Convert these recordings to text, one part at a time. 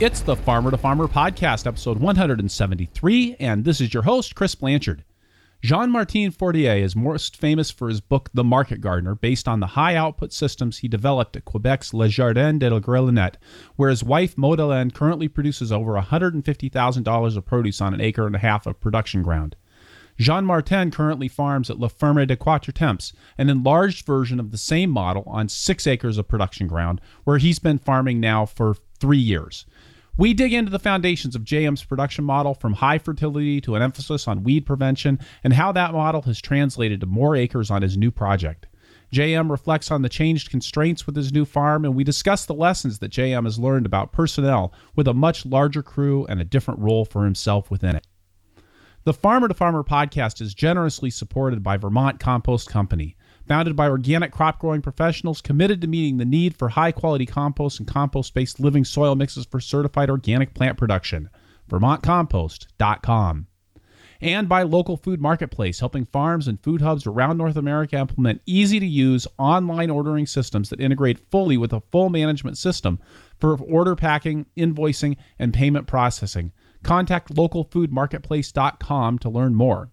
It's the Farmer to Farmer podcast, episode 173, and this is your host, Chris Blanchard. Jean Martin Fortier is most famous for his book The Market Gardener, based on the high output systems he developed at Quebec's Le Jardin de la Grelinette, where his wife Maud currently produces over $150,000 of produce on an acre and a half of production ground. Jean Martin currently farms at La Ferme de Quatre Temps, an enlarged version of the same model on six acres of production ground, where he's been farming now for three years. We dig into the foundations of JM's production model from high fertility to an emphasis on weed prevention and how that model has translated to more acres on his new project. JM reflects on the changed constraints with his new farm, and we discuss the lessons that JM has learned about personnel with a much larger crew and a different role for himself within it. The Farmer to Farmer podcast is generously supported by Vermont Compost Company founded by organic crop growing professionals committed to meeting the need for high quality compost and compost based living soil mixes for certified organic plant production. VermontCompost.com. And by Local Food Marketplace, helping farms and food hubs around North America implement easy to use online ordering systems that integrate fully with a full management system for order packing, invoicing, and payment processing. Contact localfoodmarketplace.com to learn more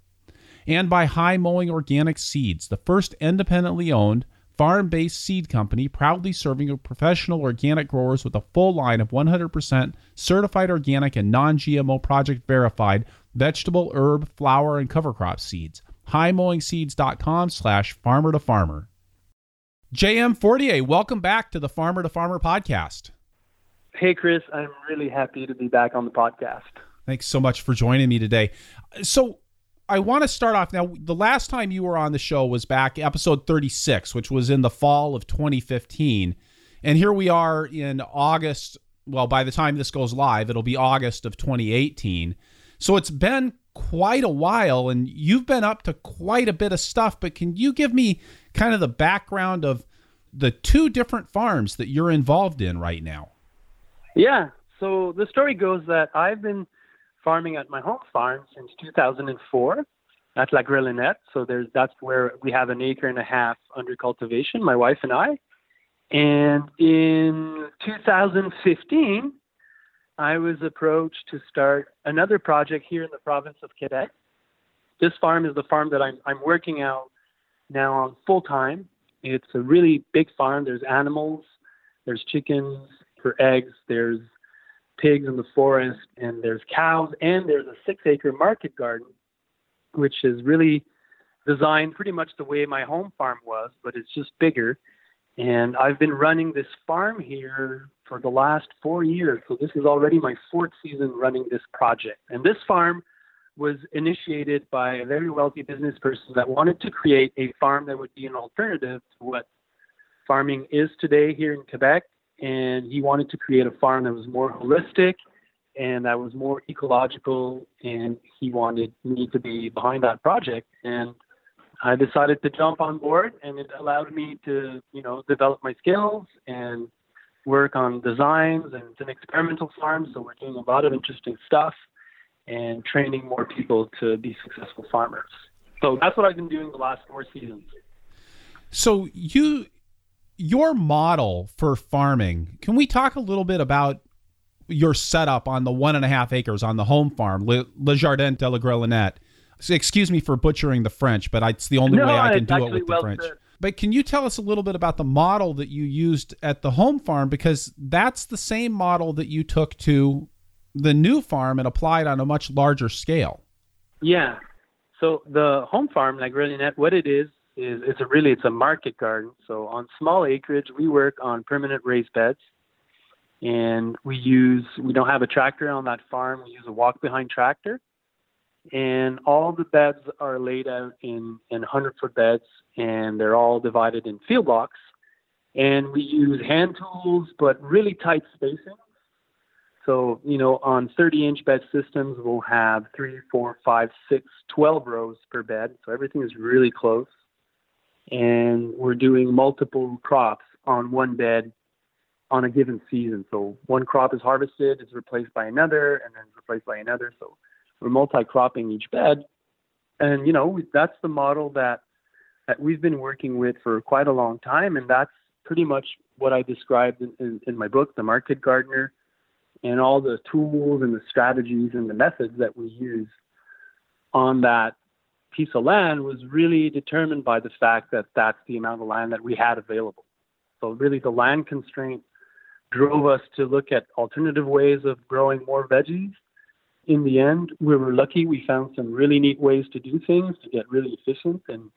and by High Mowing Organic Seeds, the first independently owned, farm based seed company proudly serving professional organic growers with a full line of 100% certified organic and non GMO project verified vegetable, herb, flower, and cover crop seeds. HighMowingSeeds.com slash farmer to farmer. JM Fortier, welcome back to the Farmer to Farmer podcast. Hey, Chris. I'm really happy to be back on the podcast. Thanks so much for joining me today. So, I want to start off now. The last time you were on the show was back episode 36, which was in the fall of 2015. And here we are in August. Well, by the time this goes live, it'll be August of 2018. So it's been quite a while, and you've been up to quite a bit of stuff. But can you give me kind of the background of the two different farms that you're involved in right now? Yeah. So the story goes that I've been farming at my home farm since 2004 at La Grelinette. So there's that's where we have an acre and a half under cultivation, my wife and I. And in 2015, I was approached to start another project here in the province of Quebec. This farm is the farm that I'm, I'm working out now on full time. It's a really big farm. There's animals, there's chickens for eggs, there's pigs in the forest, and there's cows, and there's a six acre market garden, which is really designed pretty much the way my home farm was, but it's just bigger. And I've been running this farm here for the last four years. So this is already my fourth season running this project. And this farm was initiated by a very wealthy business person that wanted to create a farm that would be an alternative to what farming is today here in Quebec and he wanted to create a farm that was more holistic and that was more ecological and he wanted me to be behind that project and I decided to jump on board and it allowed me to, you know, develop my skills and work on designs and it's an experimental farm so we're doing a lot of interesting stuff and training more people to be successful farmers. So that's what I've been doing the last four seasons. So you your model for farming, can we talk a little bit about your setup on the one and a half acres on the home farm, Le, Le Jardin de la Grelinette? Excuse me for butchering the French, but it's the only no, way I can do it with well the French. Said. But can you tell us a little bit about the model that you used at the home farm? Because that's the same model that you took to the new farm and applied on a much larger scale. Yeah. So the home farm, like Grelinette, what it is, is it's a really it's a market garden. So on small acreage, we work on permanent raised beds, and we use we don't have a tractor on that farm. We use a walk behind tractor, and all the beds are laid out in in 100 foot beds, and they're all divided in field blocks. And we use hand tools, but really tight spacing. So, you know, on 30 inch bed systems, we'll have three, four, five, six, 12 rows per bed. So everything is really close and we're doing multiple crops on one bed on a given season. So one crop is harvested, it's replaced by another, and then replaced by another. So we're multi-cropping each bed, and you know that's the model that that we've been working with for quite a long time, and that's pretty much what I described in, in, in my book, The Market Gardener. and all the tools and the strategies and the methods that we use on that piece of land was really determined by the fact that that's the amount of land that we had available. So really the land constraint drove us to look at alternative ways of growing more veggies. In the end, we were lucky. We found some really neat ways to do things to get really efficient, and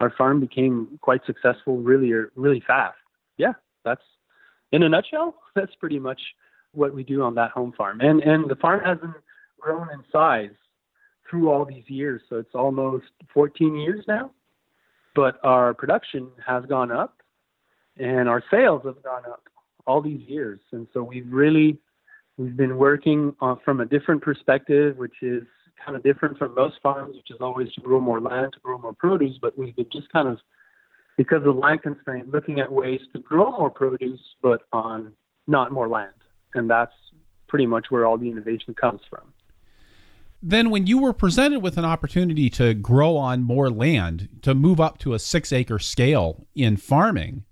our farm became quite successful really, really fast. Yeah, that's in a nutshell. That's pretty much what we do on that home farm. And and the farm hasn't grown in size through all these years, so it's almost 14 years now. But our production has gone up, and our sales have gone up all these years. And so we've really we've been working uh, from a different perspective, which is kind of different from most farms, which is always to grow more land, to grow more produce. But we've been just kind of because of land constraint, looking at ways to grow more produce, but on not more land. And that's pretty much where all the innovation comes from. Then, when you were presented with an opportunity to grow on more land, to move up to a six acre scale in farming,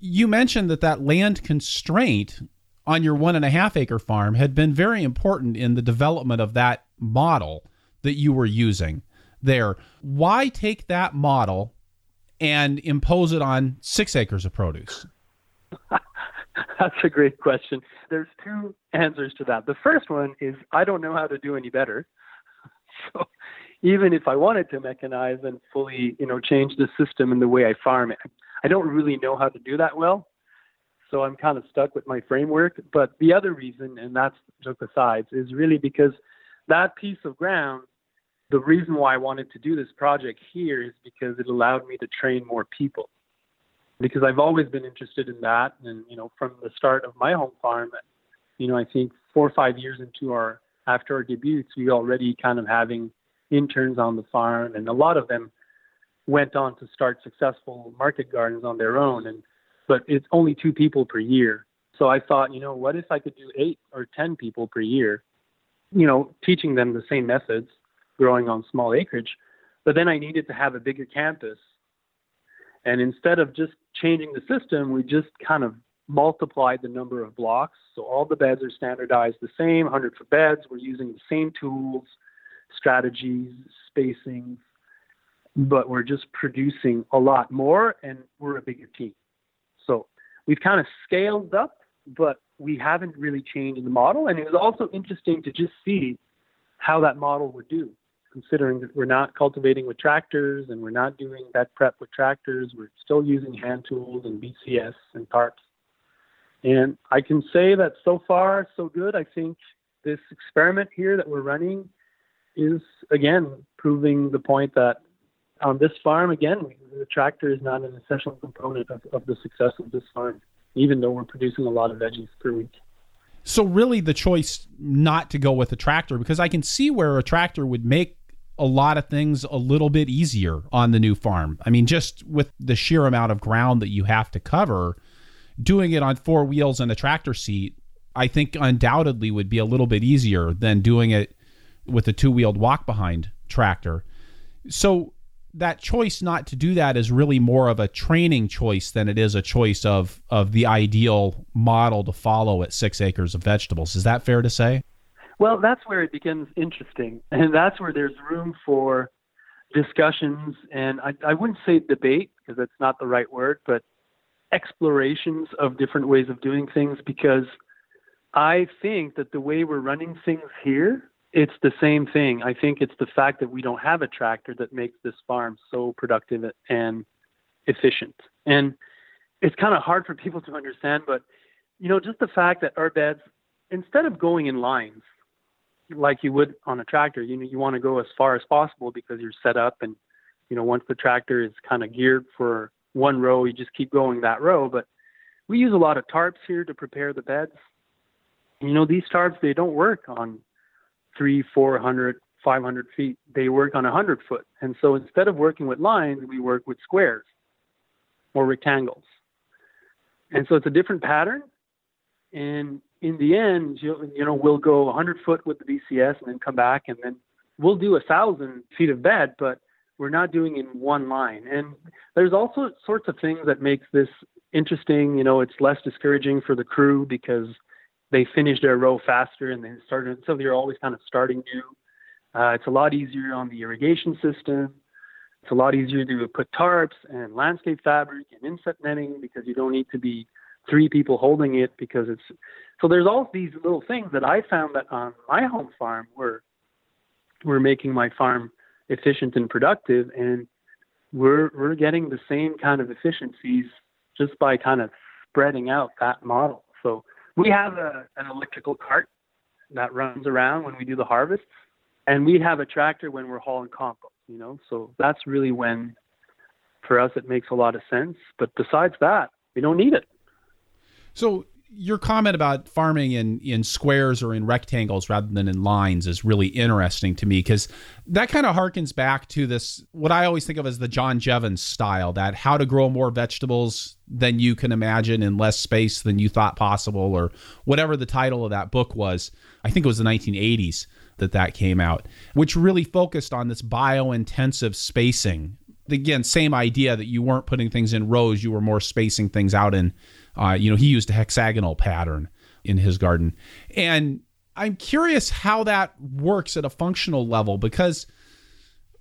you mentioned that that land constraint on your one and a half acre farm had been very important in the development of that model that you were using there. Why take that model and impose it on six acres of produce? That's a great question. There's two answers to that. The first one is I don't know how to do any better. So even if I wanted to mechanize and fully, you know, change the system and the way I farm it, I don't really know how to do that well. So I'm kind of stuck with my framework. But the other reason, and that's joke aside, is really because that piece of ground, the reason why I wanted to do this project here is because it allowed me to train more people. Because I've always been interested in that. And, you know, from the start of my home farm, you know, I think four or five years into our, after our debuts, we already kind of having interns on the farm and a lot of them went on to start successful market gardens on their own and but it's only two people per year so i thought you know what if i could do eight or ten people per year you know teaching them the same methods growing on small acreage but then i needed to have a bigger campus and instead of just changing the system we just kind of multiplied the number of blocks so all the beds are standardized the same 100 foot beds we're using the same tools strategies spacing but we're just producing a lot more and we're a bigger team. So we've kind of scaled up, but we haven't really changed the model. And it was also interesting to just see how that model would do, considering that we're not cultivating with tractors and we're not doing that prep with tractors. We're still using hand tools and BCS and tarps. And I can say that so far, so good. I think this experiment here that we're running is, again, proving the point that on this farm, again, the tractor is not an essential component of, of the success of this farm, even though we're producing a lot of veggies per week. So, really, the choice not to go with a tractor, because I can see where a tractor would make a lot of things a little bit easier on the new farm. I mean, just with the sheer amount of ground that you have to cover, doing it on four wheels and a tractor seat, I think undoubtedly would be a little bit easier than doing it with a two wheeled walk behind tractor. So, that choice not to do that is really more of a training choice than it is a choice of of the ideal model to follow at six acres of vegetables. Is that fair to say? Well, that's where it becomes interesting, and that's where there's room for discussions, and I, I wouldn't say debate because that's not the right word, but explorations of different ways of doing things. Because I think that the way we're running things here it's the same thing. I think it's the fact that we don't have a tractor that makes this farm so productive and efficient. And it's kind of hard for people to understand, but you know, just the fact that our beds, instead of going in lines like you would on a tractor, you know, you want to go as far as possible because you're set up and you know, once the tractor is kind of geared for one row, you just keep going that row. But we use a lot of tarps here to prepare the beds. You know, these tarps they don't work on three, four hundred, five hundred feet. They work on a 100 foot. And so instead of working with lines, we work with squares or rectangles. And so it's a different pattern. And in the end, you, you know, we'll go 100 foot with the BCS and then come back and then we'll do a thousand feet of bed, but we're not doing in one line. And there's also sorts of things that makes this interesting. You know, it's less discouraging for the crew because they finish their row faster and they started. So they're always kind of starting new. Uh, it's a lot easier on the irrigation system. It's a lot easier to put tarps and landscape fabric and insect netting because you don't need to be three people holding it because it's so there's all these little things that I found that on my home farm were were making my farm efficient and productive and we're we're getting the same kind of efficiencies just by kind of spreading out that model. So we have a, an electrical cart that runs around when we do the harvests and we have a tractor when we're hauling compost, you know. So that's really when for us it makes a lot of sense. But besides that, we don't need it. So your comment about farming in in squares or in rectangles rather than in lines is really interesting to me because that kind of harkens back to this what I always think of as the John Jeavons style that how to grow more vegetables than you can imagine in less space than you thought possible or whatever the title of that book was. I think it was the 1980s that that came out which really focused on this bio-intensive spacing. Again same idea that you weren't putting things in rows you were more spacing things out in uh, you know, he used a hexagonal pattern in his garden. And I'm curious how that works at a functional level because,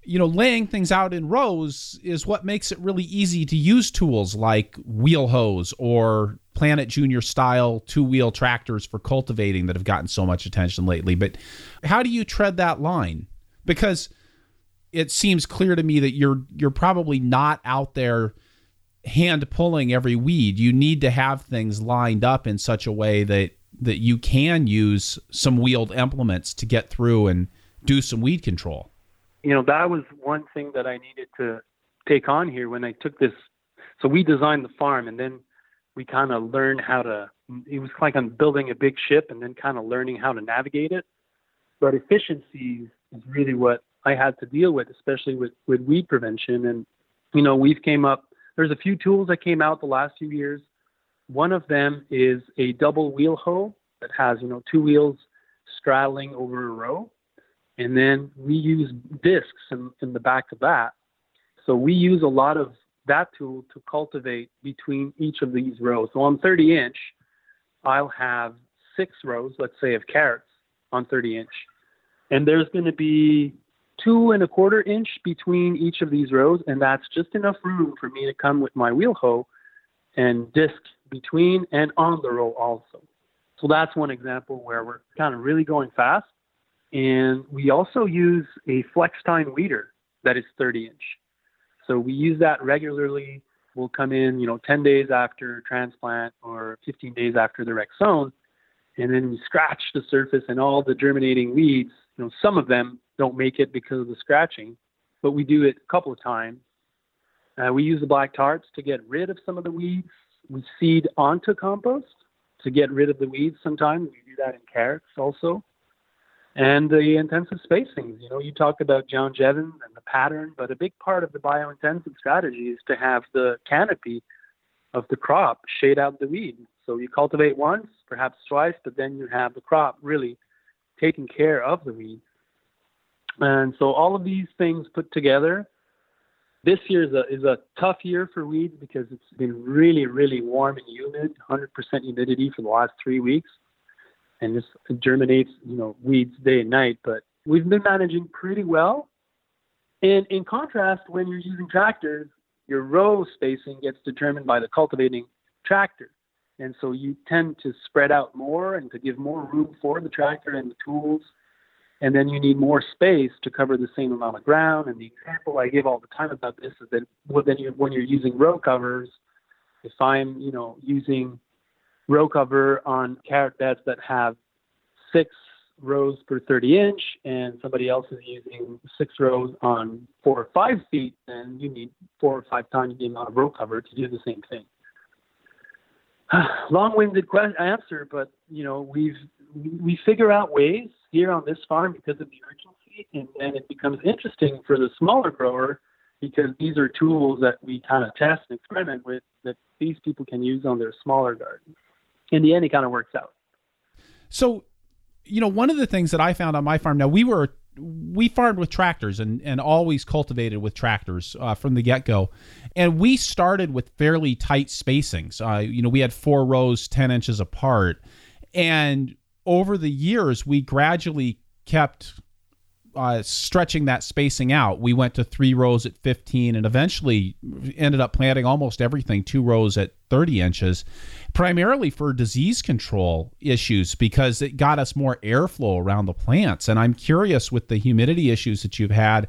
you know, laying things out in rows is what makes it really easy to use tools like wheel hoe or Planet Junior style two wheel tractors for cultivating that have gotten so much attention lately. But how do you tread that line? Because it seems clear to me that you're you're probably not out there hand pulling every weed. You need to have things lined up in such a way that that you can use some wheeled implements to get through and do some weed control. You know, that was one thing that I needed to take on here when I took this. So we designed the farm and then we kind of learned how to, it was like I'm building a big ship and then kind of learning how to navigate it. But efficiency is really what I had to deal with, especially with, with weed prevention. And, you know, we've came up there's a few tools that came out the last few years. One of them is a double wheel hoe that has, you know, two wheels straddling over a row. And then we use discs in, in the back of that. So we use a lot of that tool to cultivate between each of these rows. So on 30 inch, I'll have six rows, let's say, of carrots on 30 inch. And there's going to be two and a quarter inch between each of these rows, and that's just enough room for me to come with my wheel hoe and disc between and on the row also. So that's one example where we're kind of really going fast. And we also use a Flex-Tine weeder that is 30 inch. So we use that regularly. We'll come in, you know, 10 days after transplant or 15 days after the sown, and then we scratch the surface and all the germinating weeds. You know, some of them don't make it because of the scratching, but we do it a couple of times. Uh, we use the black tarps to get rid of some of the weeds. We seed onto compost to get rid of the weeds sometimes. We do that in carrots also. And the intensive spacings. You know, you talked about John Jeavons and the pattern, but a big part of the biointensive strategy is to have the canopy of the crop shade out the weed. So you cultivate once, perhaps twice, but then you have the crop really taking care of the weeds. And so all of these things put together, this year is a is a tough year for weeds because it's been really really warm and humid, 100% humidity for the last three weeks, and this germinates you know weeds day and night. But we've been managing pretty well. And in contrast, when you're using tractors, your row spacing gets determined by the cultivating tractor. And so you tend to spread out more and to give more room for the tractor and the tools and then you need more space to cover the same amount of ground. And the example I give all the time about this is that when you're, when you're using row covers, if I'm you know using row cover on carrot beds that have six rows per 30 inch, and somebody else is using six rows on four or five feet, then you need four or five times the amount of row cover to do the same thing. Long-winded question, answer, but you know we've we figure out ways here on this farm because of the urgency, and then it becomes interesting for the smaller grower because these are tools that we kind of test and experiment with that these people can use on their smaller gardens. In the end, it kind of works out. So, you know, one of the things that I found on my farm now we were we farmed with tractors and, and always cultivated with tractors uh, from the get go. And we started with fairly tight spacings. Uh, you know, we had four rows 10 inches apart And over the years, we gradually kept uh, stretching that spacing out. We went to three rows at 15 and eventually ended up planting almost everything two rows at 30 inches, primarily for disease control issues because it got us more airflow around the plants. And I'm curious with the humidity issues that you've had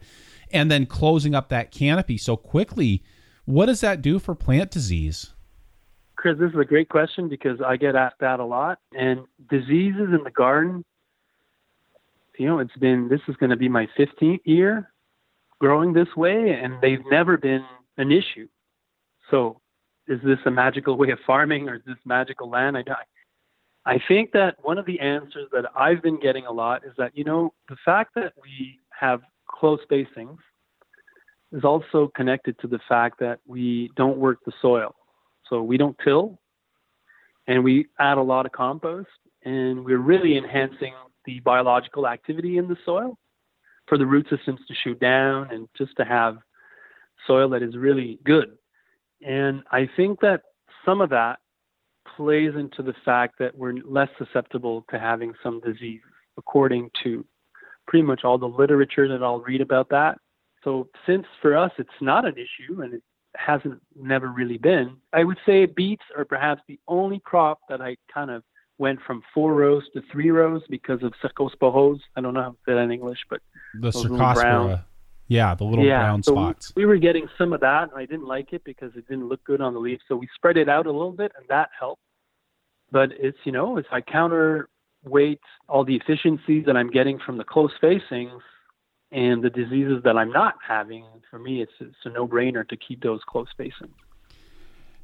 and then closing up that canopy so quickly, what does that do for plant disease? Chris, this is a great question because I get asked that a lot. And diseases in the garden you know, it's been this is going to be my 15th year growing this way, and they've never been an issue. So, is this a magical way of farming, or is this magical land? I, I think that one of the answers that I've been getting a lot is that you know the fact that we have close spacings is also connected to the fact that we don't work the soil. So we don't till, and we add a lot of compost, and we're really enhancing the biological activity in the soil for the root systems to shoot down and just to have soil that is really good. And I think that some of that plays into the fact that we're less susceptible to having some disease, according to pretty much all the literature that I'll read about that. So, since for us it's not an issue and it hasn't never really been, I would say beets are perhaps the only crop that I kind of went from four rows to three rows because of cercosporose. I don't know how to say that in English, but the cercospora. Yeah, the little yeah, brown so spots. We, we were getting some of that, and I didn't like it because it didn't look good on the leaf. So we spread it out a little bit, and that helped. But it's you know, if I counterweight all the efficiencies that I'm getting from the close spacings and the diseases that I'm not having, for me, it's it's a no-brainer to keep those close spacings.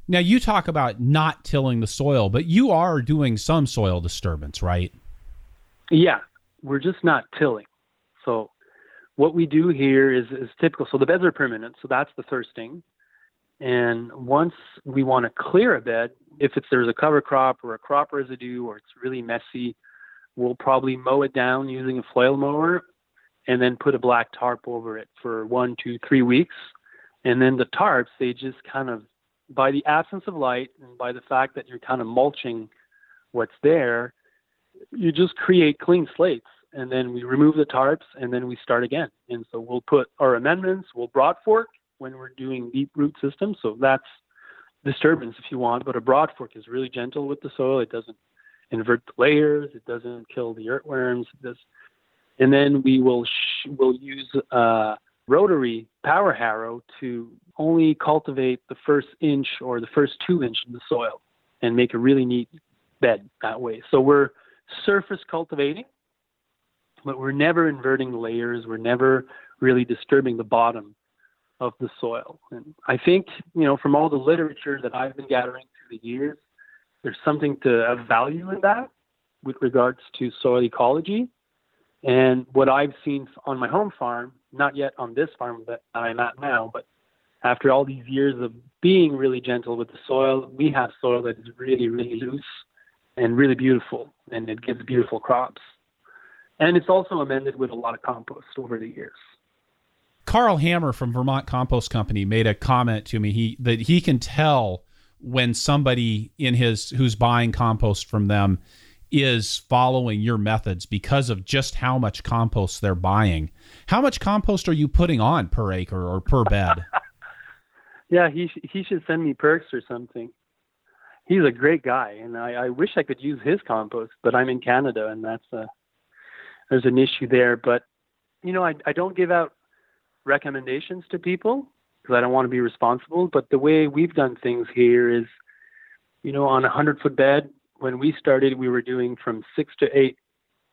Now you talk about not tilling the soil, but you are doing some soil disturbance, right? Yeah, we're just not tilling. So what we do here is, is typical. So the beds are permanent, so that's the first thing. And once we want to clear a bed, if it's there's a cover crop or a crop residue or it's really messy, we'll probably mow it down using a flail mower and then put a black tarp over it for one, two, three weeks. And then the tarps, they just kind of by the absence of light and by the fact that you're kind of mulching what's there, you just create clean slates. And then we remove the tarps and then we start again. And so we'll put our amendments, we'll broad fork when we're doing deep root systems. So that's disturbance if you want, but a broad fork is really gentle with the soil. It doesn't invert the layers. It doesn't kill the earthworms. It does. And then we will sh- we'll use a rotary power harrow to only cultivate the first inch or the first two inch of the soil and make a really neat bed that way. So we're surface cultivating, but we're never inverting layers. We're never really disturbing the bottom of the soil. And I think, you know, from all the literature that I've been gathering through the years, there's something to value in that with regards to soil ecology. And what I've seen on my home farm, not yet on this farm that I'm at now, but after all these years of being really gentle with the soil, we have soil that is really, really loose and really beautiful, and it gives beautiful crops. And it's also amended with a lot of compost over the years. Karl Hammer from Vermont Compost Company made a comment to me he that he can tell when somebody in his who's buying compost from them is following your methods because of just how much compost they're buying. How much compost are you putting on per acre or per bed? Yeah, he he should send me perks or something. He's a great guy, and I, I wish I could use his compost, but I'm in Canada, and that's a there's an issue there. But you know, I I don't give out recommendations to people because I don't want to be responsible. But the way we've done things here is, you know, on a hundred foot bed, when we started, we were doing from six to eight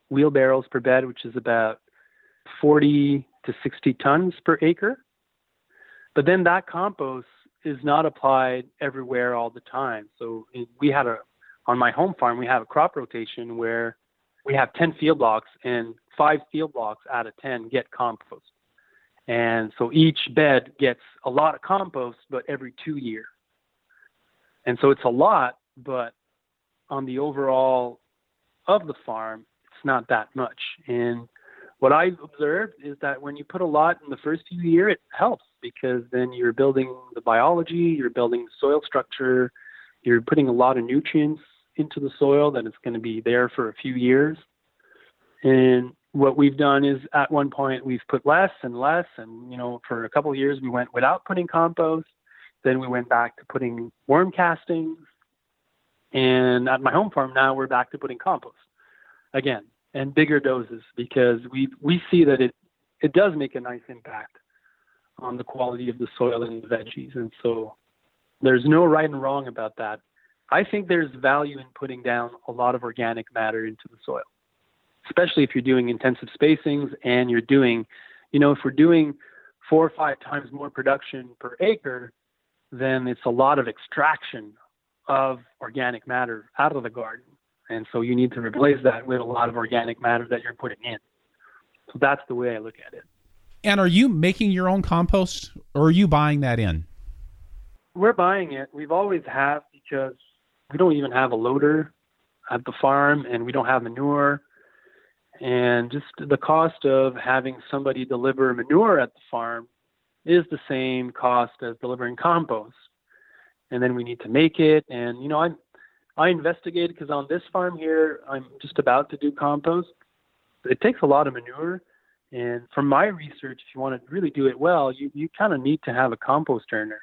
wheelbarrows per bed, which is about 40 to 60 tons per acre. But then that compost is not applied everywhere all the time. So we had a on my home farm we have a crop rotation where we have 10 field blocks and five field blocks out of 10 get compost. And so each bed gets a lot of compost, but every two year. And so it's a lot, but on the overall of the farm, it's not that much. And what I've observed is that when you put a lot in the first few years, it helps because then you're building the biology, you're building the soil structure, you're putting a lot of nutrients into the soil that it's going to be there for a few years. And what we've done is at one point we've put less and less, and you know for a couple of years we went without putting compost. Then we went back to putting worm castings, and at my home farm now we're back to putting compost again and bigger doses because we we see that it it does make a nice impact on the quality of the soil and the veggies, and so there's no right and wrong about that. I think there's value in putting down a lot of organic matter into the soil, especially if you're doing intensive spacings and you're doing, you know, if we're doing four or five times more production per acre, then it's a lot of extraction of organic matter out of the garden. And so you need to replace that with a lot of organic matter that you're putting in. So that's the way I look at it. And are you making your own compost or are you buying that in? We're buying it. We've always have because we don't even have a loader at the farm and we don't have manure. And just the cost of having somebody deliver manure at the farm is the same cost as delivering compost. And then we need to make it. And, you know, I, I investigated because on this farm here, I'm just about to do compost. It takes a lot of manure. And from my research, if you want to really do it well, you, you kind of need to have a compost turner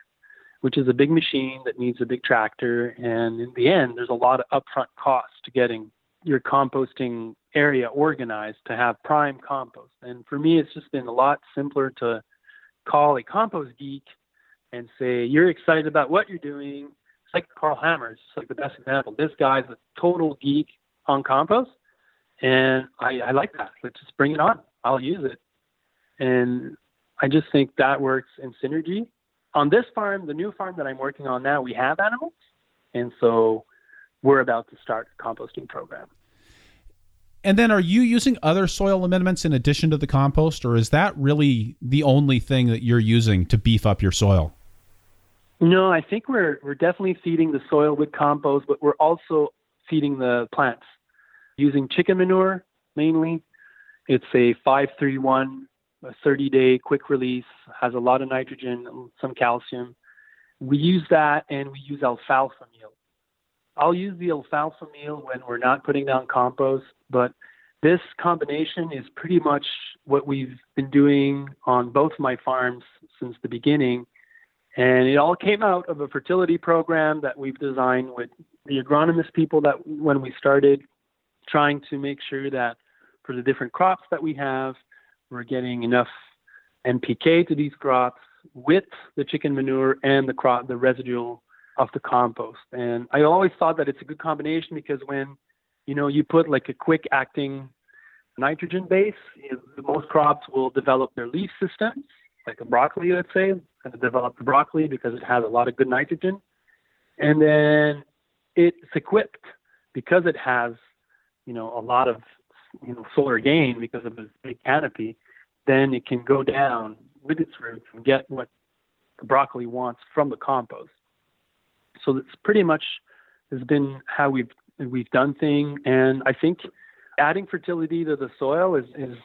which is a big machine that needs a big tractor. And in the end, there's a lot of upfront costs to getting your composting area organized to have prime compost. And for me, it's just been a lot simpler to call a compost geek and say, You're excited about what you're doing. It's like Karl Hammer, it's like the best example. This guy's a total geek on compost. And I, I like that. Let's just bring it on. I'll use it. And I just think that works in synergy on this farm, the new farm that I'm working on now, we have animals, and so we're about to start a composting program. And then, are you using other soil amendments in addition to the compost, or is that really the only thing that you're using to beef up your soil? No, I think we're we're definitely feeding the soil with compost, but we're also feeding the plants using chicken manure mainly. It's a 531 a 30 day quick release, has a lot of nitrogen, some calcium. We use that and we use alfalfa meal. I'll use the alfalfa meal when we're not putting down compost, but this combination is pretty much what we've been doing on both my farms since the beginning. And it all came out of a fertility program that we've designed with the agronomist people that when we started trying to make sure that for the different crops that we have, we're getting enough NPK to these crops with the chicken manure and the crop, the residual of the compost. And I always thought that it's a good combination because when you know you put like a quick acting nitrogen base, most crops will develop their leaf systems, like a broccoli, let's say, and develop the broccoli because it has a lot of good nitrogen. And then it's equipped because it has, you know, a lot of you know solar gain because of its big canopy, then it can go down with its roots and get what the broccoli wants from the compost. So that's pretty much has been how we've we've done things, and I think adding fertility to the soil is is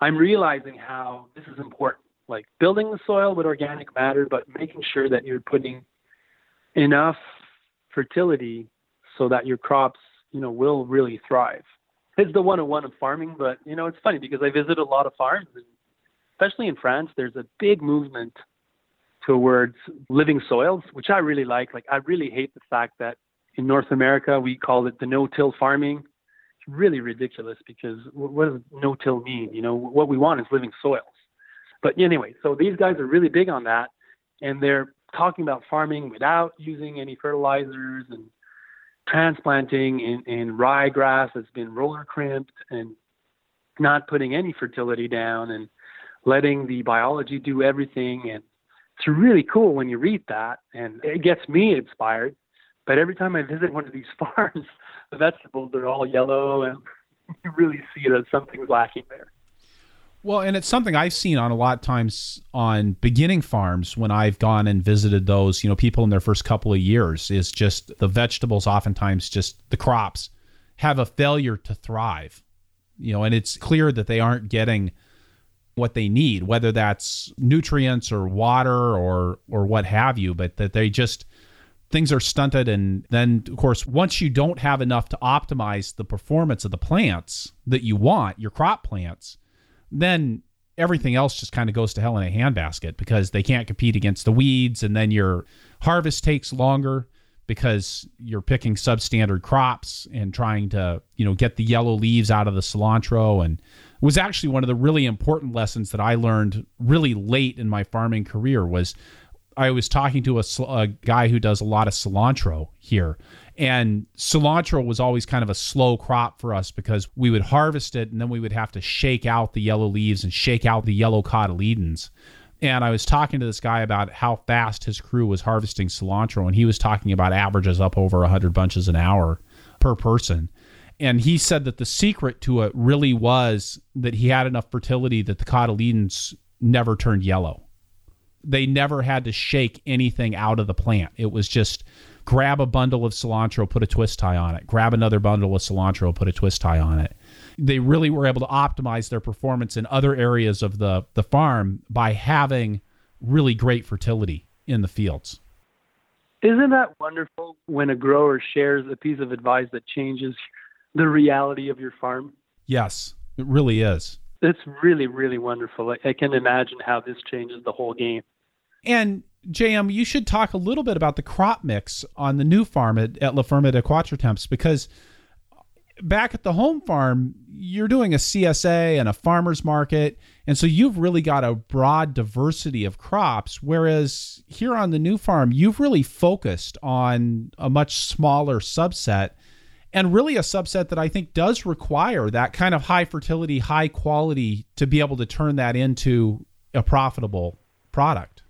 I'm realizing how this is important. Like building the soil with organic matter, but making sure that you're putting enough fertility so that your crops, you know, will really thrive it's the 101 of farming, but you know, it's funny because I visit a lot of farms, and especially in France, there's a big movement towards living soils, which I really like. Like, I really hate the fact that in North America we call it the no-till farming. It's really ridiculous because what does no-till mean? You know, what we want is living soils. But anyway, so these guys are really big on that, and they're talking about farming without using any fertilizers and transplanting in, in ryegrass that's been roller crimped and not putting any fertility down and letting the biology do everything. And it's really cool when you read that, and it gets me inspired. But every time I visit one of these farms, the vegetables are all yellow, and you really see that something's lacking there. Well, and it's something I've seen on a lot of times on beginning farms when I've gone and visited those, you know, people in their first couple of years is just the vegetables oftentimes just the crops have a failure to thrive. You know, and it's clear that they aren't getting what they need, whether that's nutrients or water or or what have you, but that they just things are stunted. And then, of course, once you don't have enough to optimize the performance of the plants that you want, your crop plants, then everything else just kind of goes to hell in a handbasket because they can't compete against the weeds. And then your harvest takes longer because you're picking substandard crops and trying to, you know, get the yellow leaves out of the cilantro and was actually one of the really important lessons that I learned really late in my farming career was I was talking to a, a, guy who does a lot of cilantro here. And cilantro was always kind of a slow crop for us because we would harvest it and then we would have to shake out the yellow leaves and shake out the yellow cotyledons. And I was talking to this guy about how fast his crew was harvesting cilantro, and he was talking about averages up over 100 bunches an hour per person. And he said that the secret to it really was that he had enough fertility that the cotyledons never turned yellow they never had to shake anything out of the plant. It was just grab a bundle of cilantro, put a twist tie on it, grab another bundle of cilantro, put a twist tie on it. They really were able to optimize their performance in other areas of the, the farm by having really great fertility in the fields. Isn't that wonderful when a grower shares a piece of advice that changes the reality of your farm? Yes, it really is. It's really, really wonderful. I, I can imagine how this changes the whole game. And JM, you should talk a little bit about the crop mix on the new farm at, at La Ferme de Quatre Temps because back at the home farm, you're doing a CSA and a farmer's market. And so you've really got a broad diversity of crops. Whereas here on the new farm, you've really focused on a much smaller subset and really a subset that I think does require that kind of high fertility, high quality to be able to turn that into a profitable product.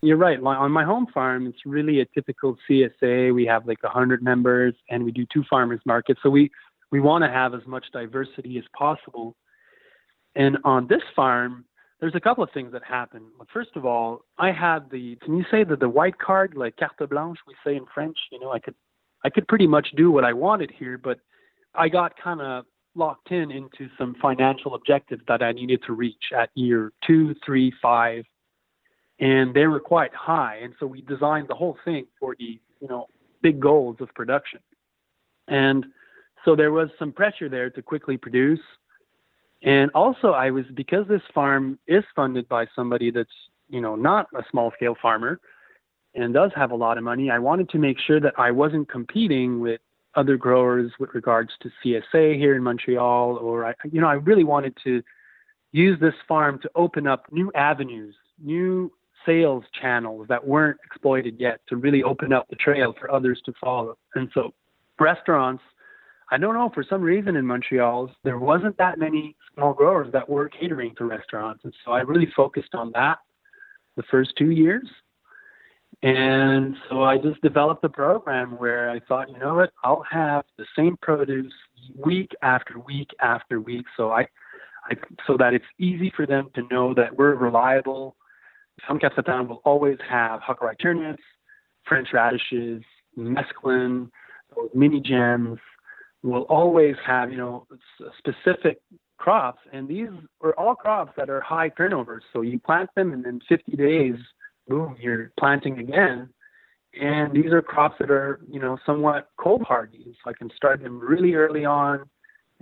You're right. On my home farm, it's really a typical CSA. We have like 100 members and we do two farmers markets. So we, we want to have as much diversity as possible. And on this farm, there's a couple of things that happen. First of all, I had the, can you say that the white card, like carte blanche, we say in French, you know, I could, I could pretty much do what I wanted here, but I got kind of locked in into some financial objectives that I needed to reach at year two, three, five, and they were quite high. And so we designed the whole thing for the you know big goals of production, and so there was some pressure there to quickly produce. And also, I was because this farm is funded by somebody that's you know not a small scale farmer and does have a lot of money. I wanted to make sure that I wasn't competing with other growers with regards to CSA here in Montreal, or I, you know, I really wanted to use this farm to open up new avenues, new sales channels that weren't exploited yet to really open up the trail for others to follow. And so, restaurants, I don't know, for some reason in Montreal, there wasn't that many small growers that were catering to restaurants. And so I really focused on that the first two years. And so I just developed a program where I thought, you know what, I'll have the same produce week after week after week. So I, I so that it's easy for them to know that we're reliable some Capitan will always have Hakurei turnips, French radishes, mesclun, those mini gems. Will always have you know specific crops, and these are all crops that are high turnovers. So you plant them, and in 50 days, boom, you're planting again. And these are crops that are you know somewhat cold hardy. So I can start them really early on,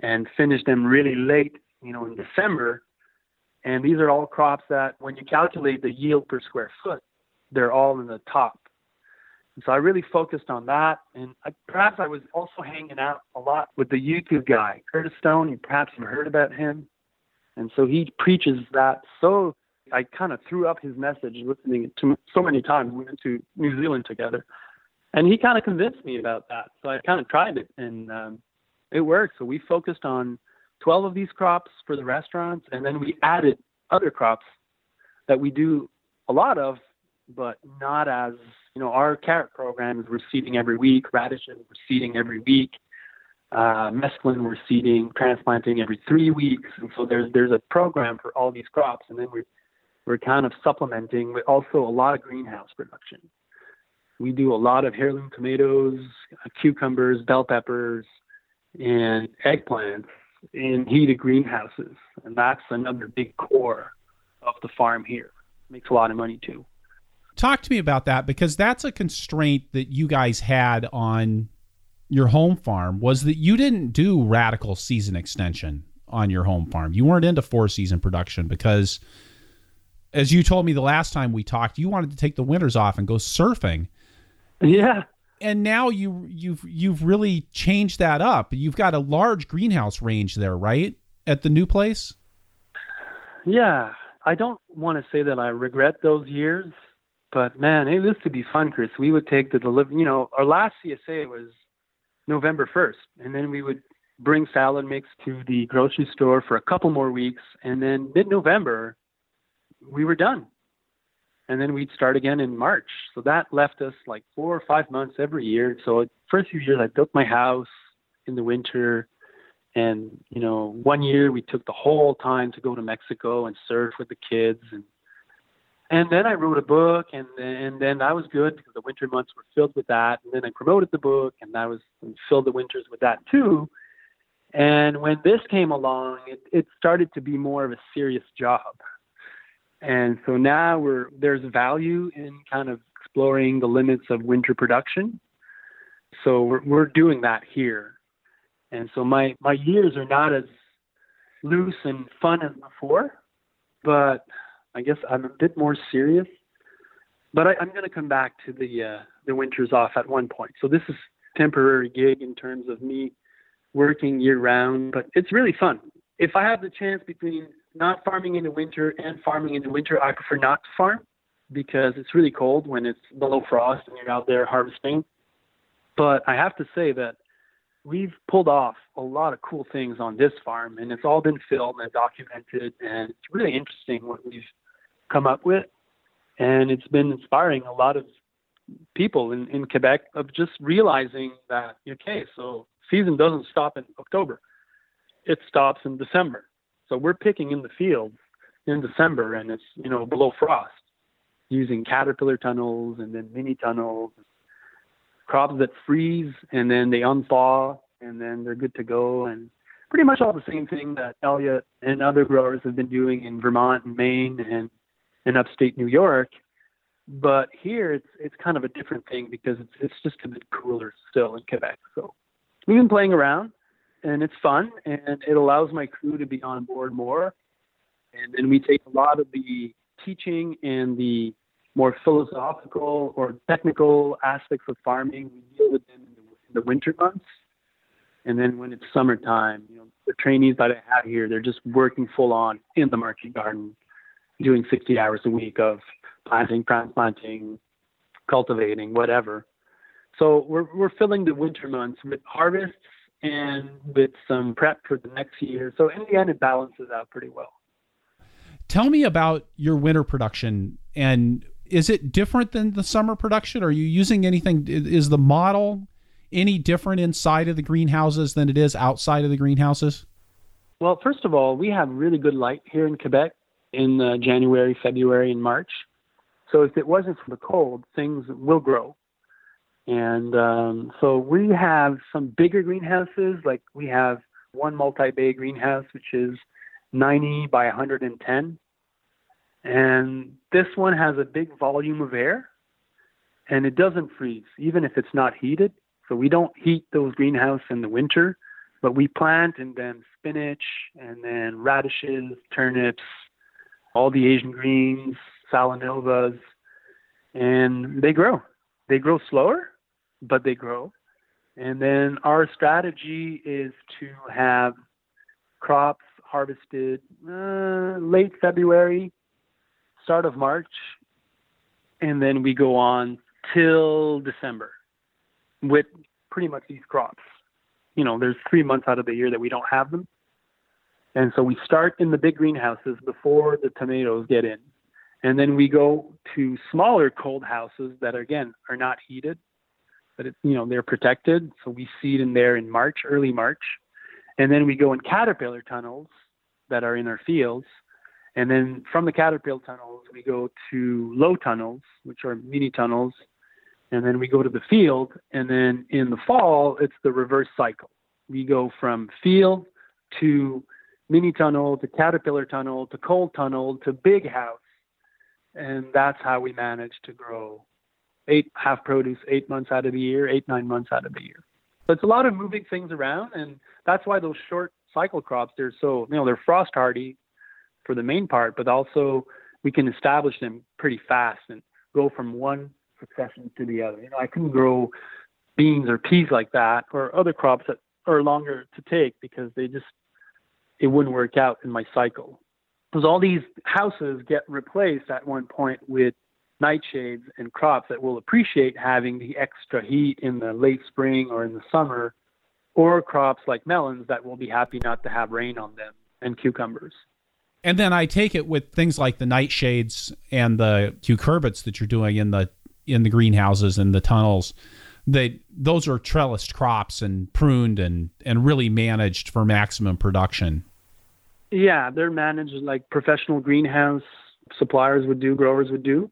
and finish them really late, you know, in December and these are all crops that, when you calculate the yield per square foot, they're all in the top. And so I really focused on that. And I, perhaps I was also hanging out a lot with the YouTube guy, Curtis Stone. You perhaps have heard about him. And so he preaches that so I kind of threw up his message listening to so many times. We went to New Zealand together, and he kind of convinced me about that. So I kind of tried it, and um, it worked. So we focused on 12 of these crops for the restaurants, and then we added other crops that we do a lot of, but not as you know. Our carrot programs we're seeding every week, radishes we're seeding every week, uh, mesclun we're seeding, transplanting every three weeks, and so there's there's a program for all these crops, and then we're we're kind of supplementing with also a lot of greenhouse production. We do a lot of heirloom tomatoes, cucumbers, bell peppers, and eggplants in heated greenhouses, and that's another big core of the farm here. Makes a lot of money too. Talk to me about that because that's a constraint that you guys had on your home farm was that you didn't do radical season extension on your home farm. You weren't into four season production because as you told me the last time we talked, you wanted to take the winters off and go surfing. Yeah. And now you you've you've really changed that up. You've got a large greenhouse range there, right? At the new place? Yeah. I don't want to say that I regret those years, but man, it used to be fun, Chris. We would take the delivery, you know, our last CSA was November 1st, and then we would bring salad mix to the grocery store for a couple more weeks, and then mid November, we were done. And then we'd start again in March. So that left us like four or five months every year. So first few years, I built my house in the winter. And, you know, one year we took the whole time to go to Mexico and surf with the kids. And, and then I wrote a book and, and then that was good because the winter months were filled with that. And then I promoted the book and that was and filled the winters with that too. And when this came along, it, it started to be more of a serious job. And so now we're there's value in kind of exploring the limits of winter production. So we're we're doing that here. And so my my years are not as loose and fun as before, but I guess I'm a bit more serious. But I, I'm going to come back to the uh, the winters off at one point. So this is temporary gig in terms of me working year round, but it's really fun. If I have the chance between not farming in the winter and farming in the winter, I prefer not to farm because it's really cold when it's below frost and you're out there harvesting. But I have to say that we've pulled off a lot of cool things on this farm and it's all been filmed and documented and it's really interesting what we've come up with. And it's been inspiring a lot of people in, in Quebec of just realizing that, okay, so season doesn't stop in October. It stops in December. So we're picking in the fields in December and it's, you know, below frost using caterpillar tunnels and then mini tunnels, crops that freeze and then they unthaw and then they're good to go. And pretty much all the same thing that Eliot and other growers have been doing in Vermont and Maine and in upstate New York. But here it's it's kind of a different thing because it's it's just a bit cooler still in Quebec. So we've been playing around and it's fun and it allows my crew to be on board more. And then we take a lot of the teaching and the more philosophical or technical aspects of farming. We deal with them in the, in the winter months. And then when it's summertime, you know, the trainees that I have here, they're just working full on in the market garden, doing 60 hours a week of planting, transplanting, cultivating, whatever. So we're, we're filling the winter months with harvests and with some prep for the next year. So in the end, it balances out pretty well. Tell me about your winter production and is it different than the summer production? Are you using anything? Is the model any different inside of the greenhouses than it is outside of the greenhouses? Well, first of all, we have really good light here in Quebec in uh, January, February, and March. So if it wasn't for the cold, things will grow. And um, so we have some bigger greenhouses, like we have one multi bay greenhouse, which is 90 by 110. And this one has a big volume of air and it doesn't freeze, even if it's not heated. So we don't heat those greenhouses in the winter, but we plant and then spinach and then radishes, turnips, all the Asian greens, Salanovas, and they grow. They grow slower, but they grow. And then our strategy is to have crops harvested uh, late February, start of March, and then we go on till December with pretty much these crops. You know, there's three months out of the year that we don't have them. And so we start in the big greenhouses before the tomatoes get in. And then we go to smaller cold houses that, again, are not heated but you know they're protected. So we seed in there in March, early March, and then we go in caterpillar tunnels that are in our fields, and then from the caterpillar tunnels we go to low tunnels, which are mini tunnels, and then we go to the field, and then in the fall it's the reverse cycle. We go from field to mini tunnel to caterpillar tunnel to cold tunnel to big house. And that's how we manage to grow eight half produce eight months out of the year, eight nine months out of the year. So it's a lot of moving things around, and that's why those short cycle crops they're so you know they're frost hardy for the main part, but also we can establish them pretty fast and go from one succession to the other. You know, I couldn't grow beans or peas like that or other crops that are longer to take because they just it wouldn't work out in my cycle. Because all these houses get replaced at one point with nightshades and crops that will appreciate having the extra heat in the late spring or in the summer, or crops like melons that will be happy not to have rain on them, and cucumbers. And then I take it with things like the nightshades and the cucurbits that you're doing in the in the greenhouses and the tunnels. They those are trellised crops and pruned and and really managed for maximum production. Yeah, they're managed like professional greenhouse suppliers would do, growers would do.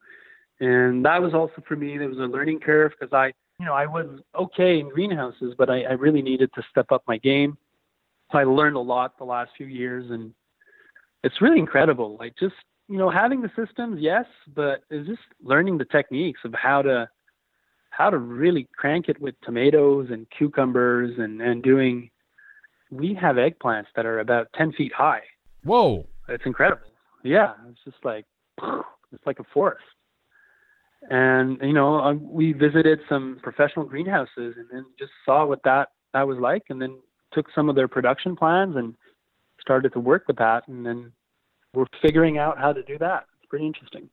And that was also for me, there was a learning curve because I, you know, I was okay in greenhouses, but I, I really needed to step up my game. So I learned a lot the last few years and it's really incredible. Like just, you know, having the systems, yes, but it's just learning the techniques of how to how to really crank it with tomatoes and cucumbers and, and doing we have eggplants that are about ten feet high. Whoa. It's incredible. Yeah. It's just like it's like a forest and you know um, we visited some professional greenhouses and then just saw what that that was like and then took some of their production plans and started to work with that and then we're figuring out how to do that. It's pretty interesting.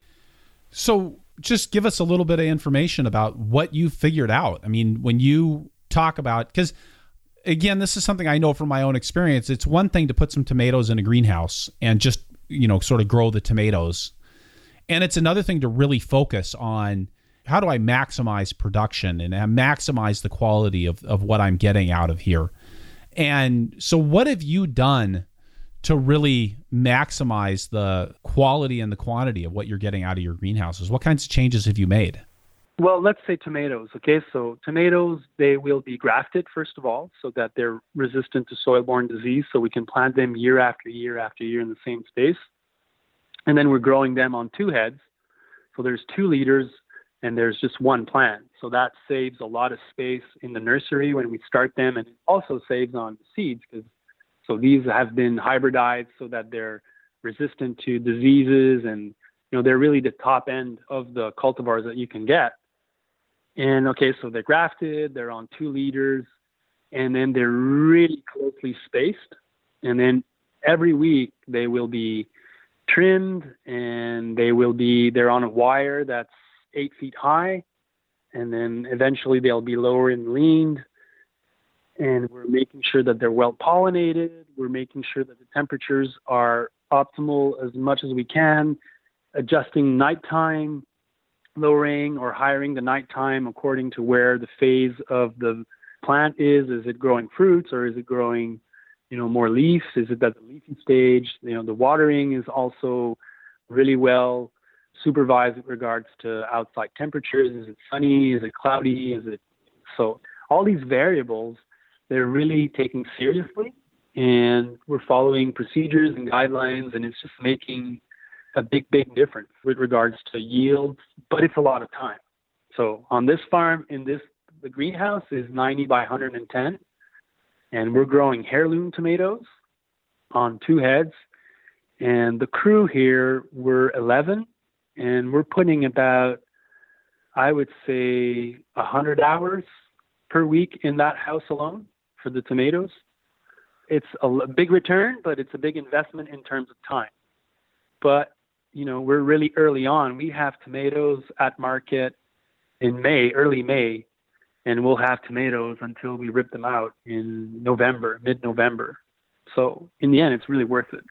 So just give us a little bit of information about what you figured out. I mean when you talk about because again this is something i know from my own experience. It's one thing to put some tomatoes in a greenhouse and just you know sort of grow the tomatoes and it's another thing to really focus on how do I maximize production and maximize the quality of, of what I'm getting out of here. And so, what have you done to really maximize the quality and the quantity of what you're getting out of your greenhouses? What kinds of changes have you made? Well, let's say tomatoes. Okay, so tomatoes they will be grafted first of all, so that they're resistant to soil-borne disease, so we can plant them year after year after year in the same space and then we're growing them on two heads. So there's two leaders and there's just one plant. So that saves a lot of space in the nursery when we start them, and also saves on seeds because so these have been hybridized so that they're resistant to diseases and you know they're really the top end of the cultivars that you can get. And okay, so they're grafted, they're on two leaders, and then they're really closely spaced. And then every week they will be trimmed and they will be they're on a wire that's eight feet high and then eventually they'll be lower and leaned and we're making sure that they're well pollinated. We're making sure that the temperatures are optimal as much as we can adjusting nighttime lowering or hiring the nighttime according to where the phase of the plant is. Is it growing fruits or is it growing you know, more leaves? Is it at the leafy stage? You know, the watering is also really well supervised with regards to outside temperatures. Is it sunny? Is it cloudy? Is it so? All these variables they're really taking seriously, and we're following procedures and guidelines, and it's just making a big, big difference with regards to yields. But it's a lot of time. So on this farm, in this the greenhouse is 90 by 110 and we're growing heirloom tomatoes on two heads. And the crew here, we're 11, and we're putting about, I would say, 100 hours per week in that house alone for the tomatoes. It's a big return, but it's a big investment in terms of time. But, you know, we're really early on. We have tomatoes at market in May, early May, and we'll have tomatoes until we rip them out in November, mid-November. So in the end, it's really worth it.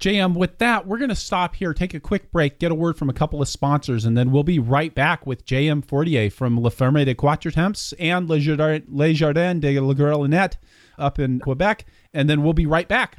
JM, with that, we're going to stop here, take a quick break, get a word from a couple of sponsors, and then we'll be right back with JM Fortier from La Ferme de Quatre Temps and Les Jardins de la Grelinette up in Quebec. And then we'll be right back.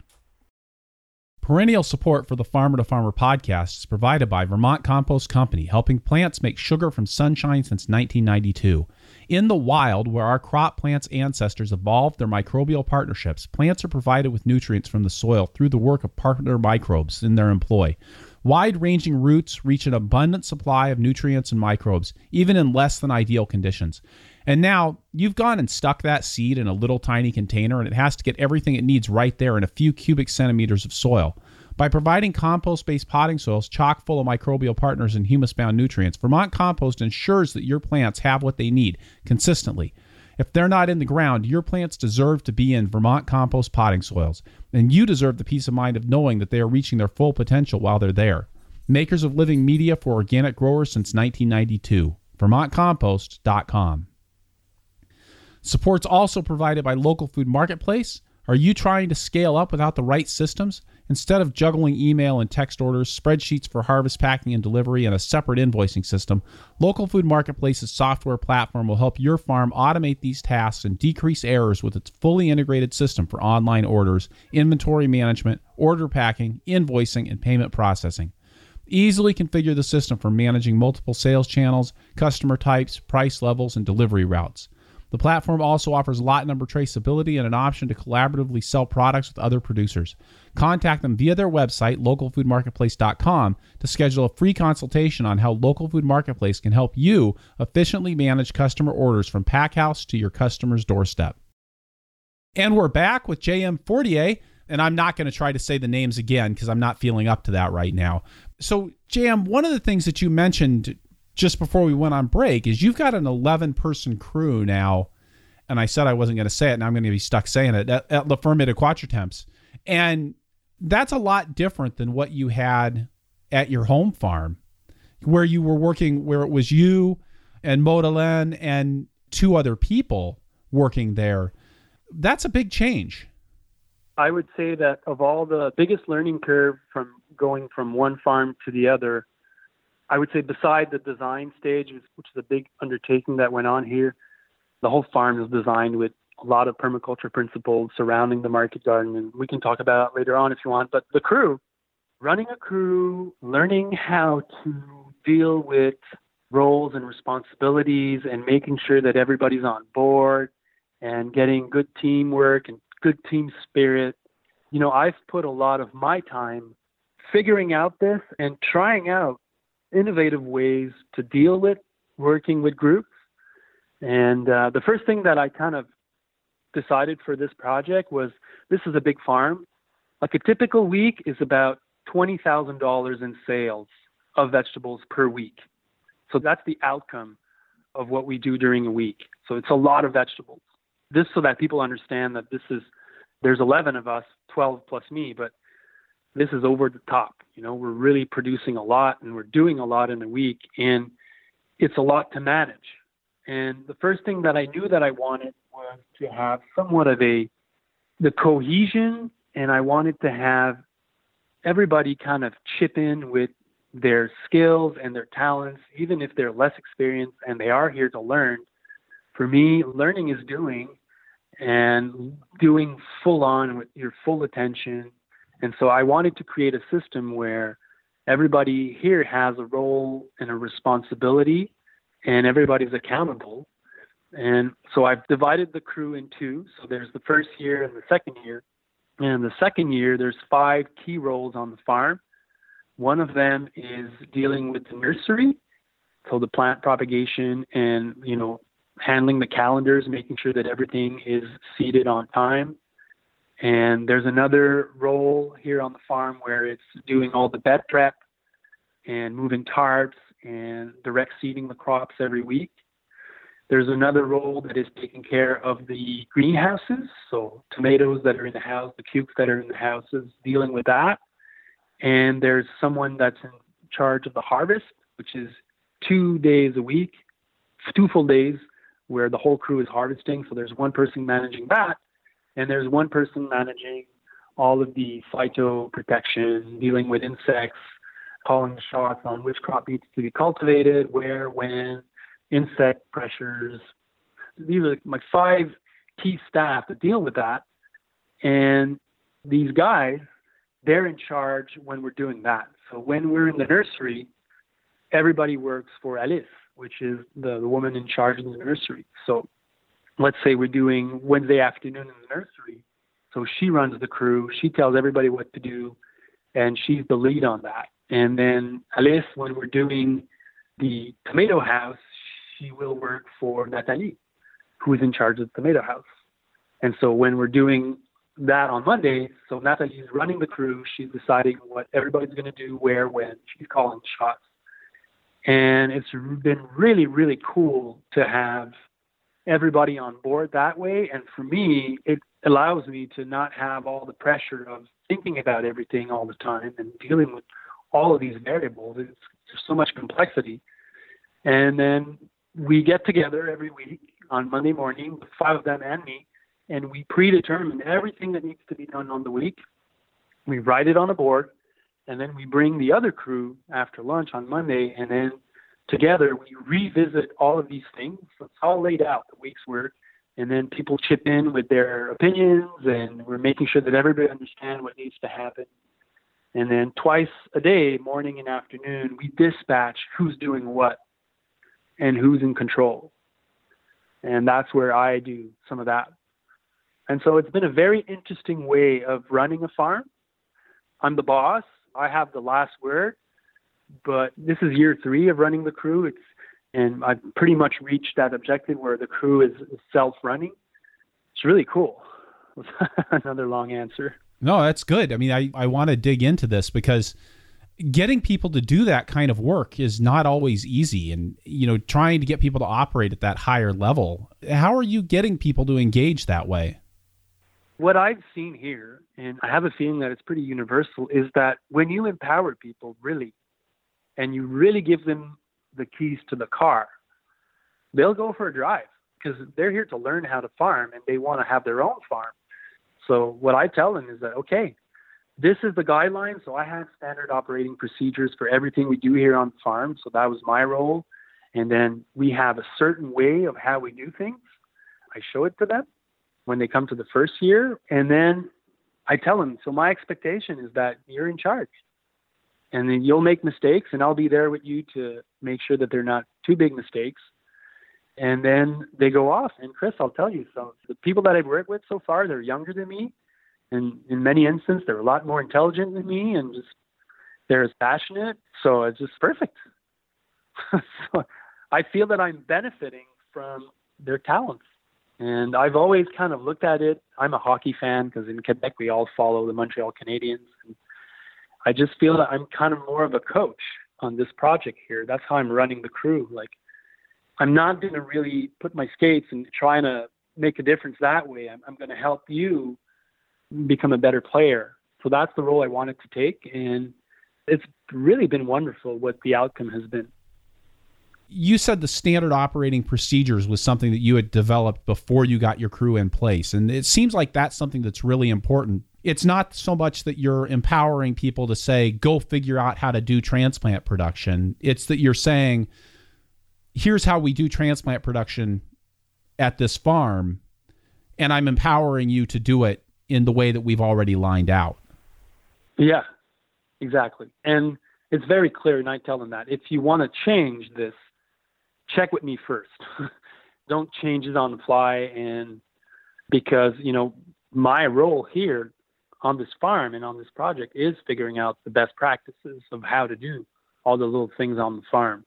Perennial support for the Farmer to Farmer podcast is provided by Vermont Compost Company, helping plants make sugar from sunshine since 1992. In the wild, where our crop plants' ancestors evolved their microbial partnerships, plants are provided with nutrients from the soil through the work of partner microbes in their employ. Wide ranging roots reach an abundant supply of nutrients and microbes, even in less than ideal conditions. And now you've gone and stuck that seed in a little tiny container, and it has to get everything it needs right there in a few cubic centimeters of soil. By providing compost based potting soils chock full of microbial partners and humus bound nutrients, Vermont Compost ensures that your plants have what they need consistently. If they're not in the ground, your plants deserve to be in Vermont compost potting soils, and you deserve the peace of mind of knowing that they are reaching their full potential while they're there. Makers of living media for organic growers since 1992. VermontCompost.com. Support's also provided by Local Food Marketplace. Are you trying to scale up without the right systems? Instead of juggling email and text orders, spreadsheets for harvest packing and delivery, and a separate invoicing system, Local Food Marketplace's software platform will help your farm automate these tasks and decrease errors with its fully integrated system for online orders, inventory management, order packing, invoicing, and payment processing. Easily configure the system for managing multiple sales channels, customer types, price levels, and delivery routes. The platform also offers lot number traceability and an option to collaboratively sell products with other producers. Contact them via their website, localfoodmarketplace.com, to schedule a free consultation on how Local Food Marketplace can help you efficiently manage customer orders from packhouse to your customer's doorstep. And we're back with JM Fortier, and I'm not going to try to say the names again because I'm not feeling up to that right now. So, JM, one of the things that you mentioned just before we went on break is you've got an 11 person crew now. And I said I wasn't going to say it, and I'm going to be stuck saying it at, at La Ferme de. And that's a lot different than what you had at your home farm, where you were working, where it was you and Maude-Hélène and two other people working there. That's a big change. I would say that of all the biggest learning curve from going from one farm to the other I would say beside the design stage, which is a big undertaking that went on here, the whole farm is designed with a lot of permaculture principles surrounding the market garden, and we can talk about later on if you want. But the crew, running a crew, learning how to deal with roles and responsibilities, and making sure that everybody's on board, and getting good teamwork and good team spirit. You know, I've put a lot of my time figuring out this and trying out innovative ways to deal with working with groups. And uh, the first thing that I kind of decided for this project was this is a big farm. Like a typical week is about $20,000 in sales of vegetables per week. So that's the outcome of what we do during a week. So it's a lot of vegetables. This so that people understand that this is there's 11 of us, 12 plus me, but this is over the top. You know, we're really producing a lot and we're doing a lot in a week, and it's a lot to manage. And the first thing that I knew that I wanted was to have somewhat of a the cohesion, and I wanted to have everybody kind of chip in with their skills and their talents, even if they're less experienced and they are here to learn. For me, learning is doing, and doing full on with your full attention and so I wanted to create a system where everybody here has a role and a responsibility and everybody's accountable. And so I've divided the crew in two. So there's the first year and the second year. And the second year, there's five key roles on the farm. One of them is dealing with the nursery, so the plant propagation and, you know, handling the calendars, making sure that everything is seeded on time, and there's another role here on the farm where it's doing all the bed prep and moving tarps and direct seeding the crops every week. There's another role that is taking care of the greenhouses, so tomatoes that are in the house, the cubes that are in the houses, dealing with that. And there's someone that's in charge of the harvest, which is two days a week, two full days where the whole crew is harvesting. So there's one person managing that and there's one person managing all of the phytoprotection, dealing with insects, calling shots on which crop needs to be cultivated, where, when, insect pressures. These are my five key staff that deal with that. And these guys, they're in charge when we're doing that. So when we're in the nursery, everybody works for Alice, which is the, the woman in charge of the nursery. So let's say we're doing Wednesday afternoon in the nursery. So she runs the crew. She tells everybody what to do, and she's the lead on that. And then Alice, when we're doing the tomato house, she will work for Nathalie, who is in charge of the tomato house. And so when we're doing that on Monday, so Nathalie's running the crew. She's deciding what everybody's going to do, where, when. She's calling shots. And it's been really, really cool to have everybody on board that way. And for me, it allows me to not have all the pressure of thinking about everything all the time and dealing with all of these variables. It's, there's so much complexity. And then we get together every week on Monday morning, five of them and me, and we predetermine everything that needs to be done on the week. We write it on a board, and then we bring the other crew after lunch on Monday, and then together we revisit all of these things. It's all laid out, the week's work, and then people chip in with their opinions, and we're making sure that everybody understands what needs to happen. And then twice a day, morning and afternoon, we dispatch who's doing what and who's in control. And that's where I do some of that. And so it's been a very interesting way of running a farm. I'm the boss. I have the last word, but this is year three of running the crew. It's and I've pretty much reached that objective where the crew is self-running. It's really cool. Another long answer. No, that's good. I mean, I, I want to dig into this because getting people to do that kind of work is not always easy and you know trying to get people to operate at that higher level how are you getting people to engage that way what i've seen here and i have a feeling that it's pretty universal is that when you empower people really and you really give them the keys to the car they'll go for a drive because they're here to learn how to farm and they want to have their own farm so what i tell them is that okay this is the guideline. So I have standard operating procedures for everything we do here on the farm. So that was my role. And then we have a certain way of how we do things. I show it to them when they come to the first year. And then I tell them, so my expectation is that you're in charge. And then you'll make mistakes, and I'll be there with you to make sure that they're not too big mistakes. And then they go off. And Chris, I'll tell you, so the people that I've worked with so far, they're younger than me. And in many instances they're a lot more intelligent than me and just they're as passionate. So it's just perfect. So i feel that i'm benefiting from their talents. And i've always kind of looked at it. I'm a hockey fan because in quebec we all follow the montreal canadiens. And i just feel that i'm kind of more of a coach on this project here that's how i'm running the crew like i'm not going to really put my skates and trying to make a difference that way i'm, I'm going to help you become a better player. So that's the role I wanted to take, and it's really been wonderful what the outcome has been. You said the standard operating procedures was something that you had developed before you got your crew in place, and it seems like that's something that's really important. It's not so much that you're empowering people to say, go figure out how to do transplant production. It's that you're saying, here's how we do transplant production at this farm, and I'm empowering you to do it in the way that we've already lined out. Yeah, exactly. And it's very clear, and I tell them that if you want to change this, check with me first. Don't change it on the fly, and because you know my role here on this farm and on this project is figuring out the best practices of how to do all the little things on the farm.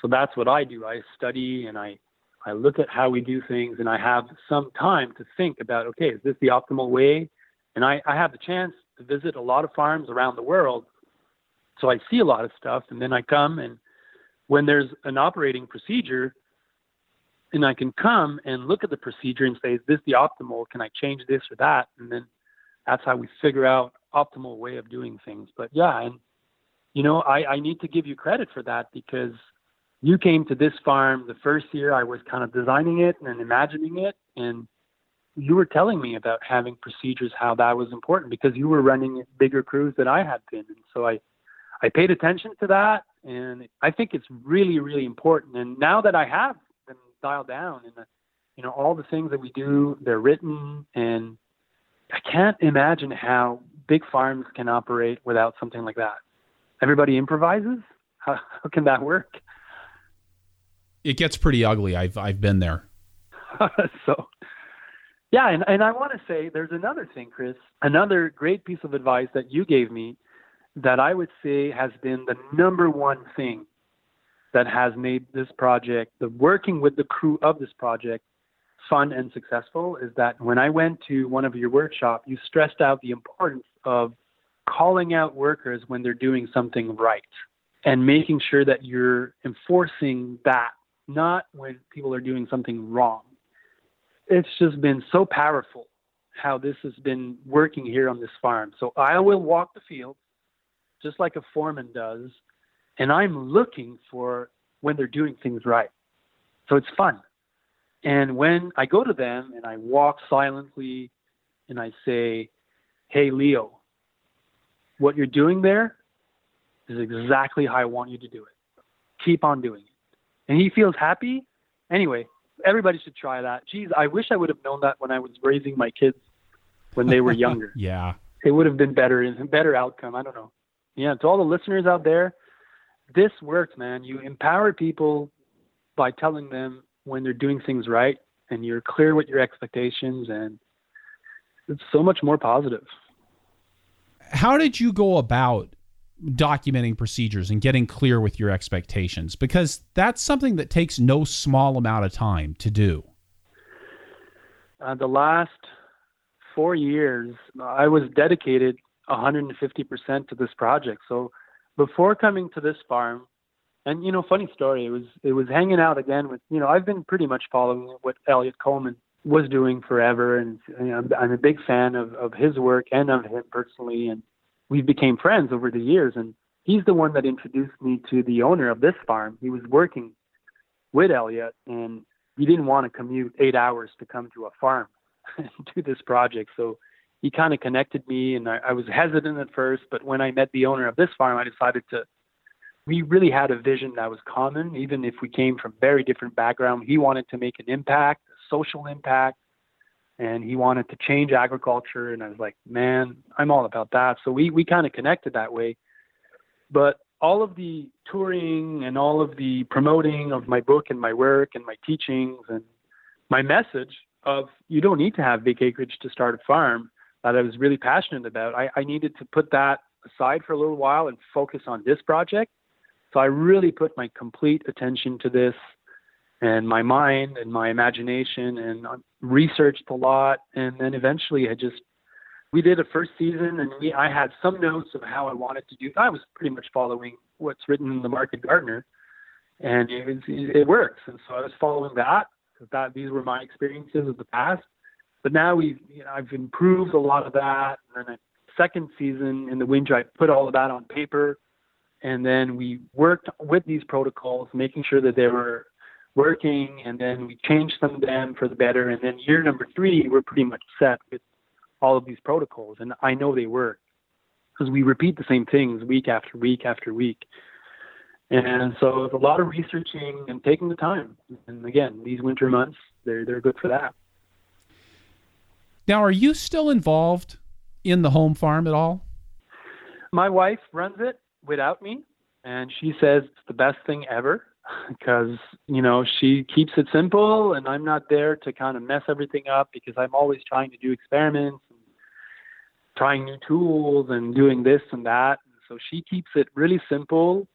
So that's what I do. I study and I I look at how we do things and I have some time to think about, okay, is this the optimal way? And I, I have the chance to visit a lot of farms around the world. So I see a lot of stuff and then I come and when there's an operating procedure and I can come and look at the procedure and say, is this the optimal? Can I change this or that? And then that's how we figure out optimal way of doing things. But yeah, and you know, I, I need to give you credit for that because you came to this farm the first year I was kind of designing it and imagining it and you were telling me about having procedures how that was important because you were running bigger crews than I had been and so I I paid attention to that and I think it's really really important and now that I have them dialed down and you know all the things that we do they're written and I can't imagine how big farms can operate without something like that everybody improvises how, how can that work it gets pretty ugly. I've I've been there. so, yeah, and and I want to say there's another thing, Chris. Another great piece of advice that you gave me that I would say has been the number one thing that has made this project, the working with the crew of this project, fun and successful is that when I went to one of your workshops, you stressed out the importance of calling out workers when they're doing something right and making sure that you're enforcing that, not when people are doing something wrong. It's just been so powerful how this has been working here on this farm. So I will walk the field just like a foreman does, and I'm looking for when they're doing things right. So it's fun. And when I go to them and I walk silently and I say, Hey, Leo, what you're doing there is exactly how I want you to do it. Keep on doing it. And he feels happy. Anyway, everybody should try that. Geez, I wish I would have known that when I was raising my kids when they were younger. yeah. It would have been better, better outcome. I don't know. Yeah, to all the listeners out there, this works, man. You empower people by telling them when they're doing things right and you're clear with your expectations and it's so much more positive. How did you go about documenting procedures and getting clear with your expectations? Because that's something that takes no small amount of time to do. Uh, the last four years, I was dedicated 150% to this project. So before coming to this farm, and you know, funny story, it was it was hanging out again with you know I've been pretty much following what Eliot Coleman was doing forever, and you know, I'm a big fan of of his work and of him personally, and we became friends over the years. And he's the one that introduced me to the owner of this farm. He was working with Eliot, and he didn't want to commute eight hours to come to a farm and do this project, so he kind of connected me and I, I was hesitant at first, but when I met the owner of this farm, I decided to we really had a vision that was common, even if we came from very different background. He wanted to make an impact, a social impact, and he wanted to change agriculture. And I was like, man, I'm all about that. So we, we kind of connected that way. But all of the touring and all of the promoting of my book and my work and my teachings and my message of you don't need to have big acreage to start a farm that I was really passionate about. I, I needed to put that aside for a little while and focus on this project. So I really put my complete attention to this and my mind and my imagination and um, researched a lot. And then eventually I just, we did a first season and we, I had some notes of how I wanted to do. I was pretty much following what's written in the Market Gardener and it, was, it works. And so I was following that that, these were my experiences of the past. But now we've, you know, I've improved a lot of that. And then a second season in the winter, I put all of that on paper. And then we worked with these protocols, making sure that they were working. And then we changed some of them for the better. And then year number three, we're pretty much set with all of these protocols. And I know they work because we repeat the same things week after week after week. And so it's a lot of researching and taking the time. And again, these winter months, they're, they're good for that. Now, are you still involved in the home farm at all? My wife runs it without me, and she says it's the best thing ever because, you know, she keeps it simple and I'm not there to kind of mess everything up because I'm always trying to do experiments and trying new tools and doing this and that. So she keeps it really simple.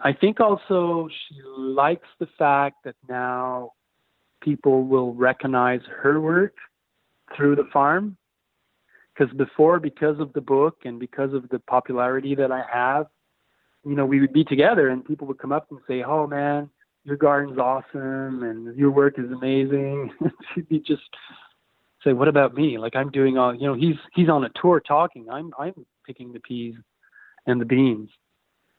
I think also she likes the fact that now people will recognize her work through the farm. Because before, because of the book and because of the popularity that I have, you know, we would be together and people would come up and say, "Oh man, your garden's awesome and your work is amazing." She'd be just say, "What about me? Like I'm doing all, you know, he's he's on a tour talking. I'm I'm picking the peas and the beans."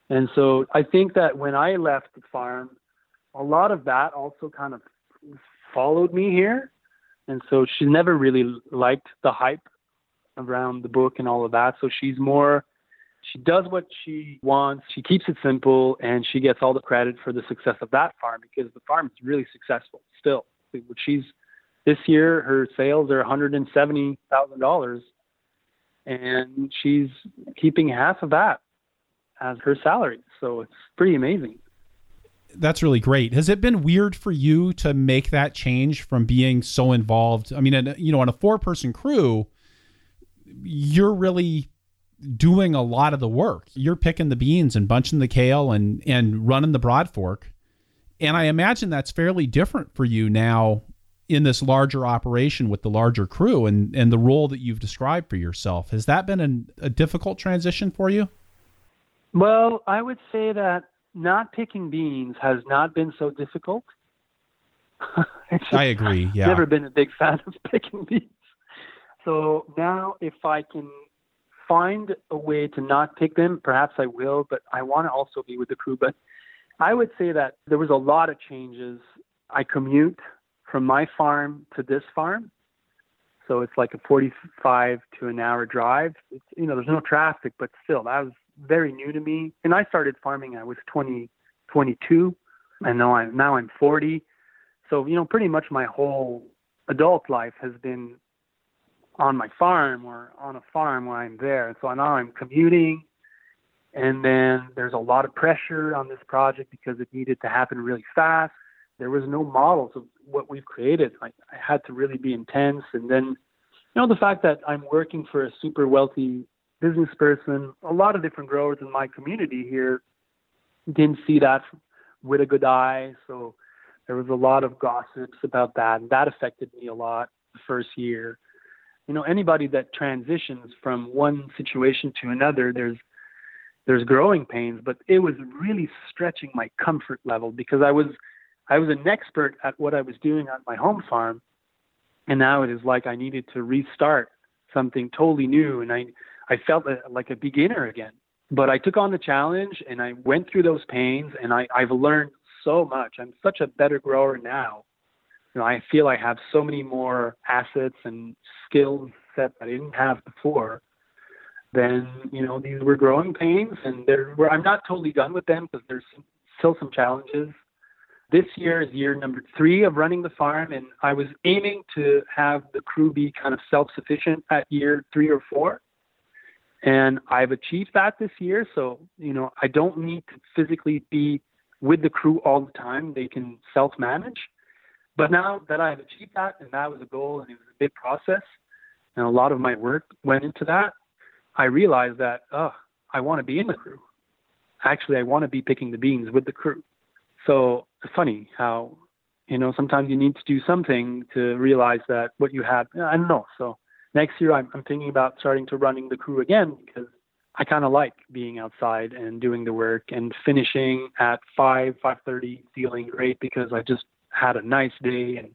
And so I think that when I left the farm, a lot of that also kind of followed me here and so she never really liked the hype around the book and all of that. So she's more, she does what she wants. She keeps it simple, and she gets all the credit for the success of that farm because the farm is really successful still. She's this year her sales are one hundred and seventy thousand dollars, and she's keeping half of that as her salary. So it's pretty amazing that's really great. Has it been weird for you to make that change from being so involved? I mean, you know, on a four person crew, you're really doing a lot of the work. You're picking the beans and bunching the kale and and running the broad fork. And I imagine that's fairly different for you now in this larger operation with the larger crew and, and the role that you've described for yourself. Has that been an, a difficult transition for you? Well, I would say that not picking beans has not been so difficult. I agree. Yeah. I've never been a big fan of picking beans. So now, if I can find a way to not pick them, perhaps I will. But I want to also be with the crew. But I would say that there was a lot of changes. I commute from my farm to this farm. So it's like a 45 to an hour drive. It's, you know, there's no traffic, but still, that was very new to me. And I started farming. I was 20, 22, and now I'm now I'm 40. So you know, pretty much my whole adult life has been on my farm or on a farm when I'm there. And So now I'm commuting, and then there's a lot of pressure on this project because it needed to happen really fast. There was no models of what we've created. I, I had to really be intense, and then you know the fact that I'm working for a super wealthy business person. A lot of different growers in my community here didn't see that with a good eye, so there was a lot of gossips about that, and that affected me a lot the first year you know anybody that transitions from one situation to another there's there's growing pains but it was really stretching my comfort level because i was i was an expert at what i was doing on my home farm. And now it is like i needed to restart something totally new. And i i felt uh, like a beginner again. But i took on the challenge and i went through those pains and i i've learned so much. I'm such a better grower now you know, I feel I have so many more assets and skills set that I didn't have before. Then you know these were growing pains, and there were. I'm not totally done with them because there's still some challenges. This year is year number three of running the farm, and I was aiming to have the crew be kind of self-sufficient at year three or four, and I've achieved that this year. So you know I don't need to physically be with the crew all the time; they can self-manage but now that I've achieved that, and that was a goal, and it was a big process, and a lot of my work went into that, I realized that, oh, I want to be in the crew. Actually, I want to be picking the beans with the crew. So it's funny how, you know, sometimes you need to do something to realize that what you had, I don't know. So next year, I'm, I'm thinking about starting to running the crew again because I kind of like being outside and doing the work and finishing at 5, 5.30, feeling great because I just had a nice day and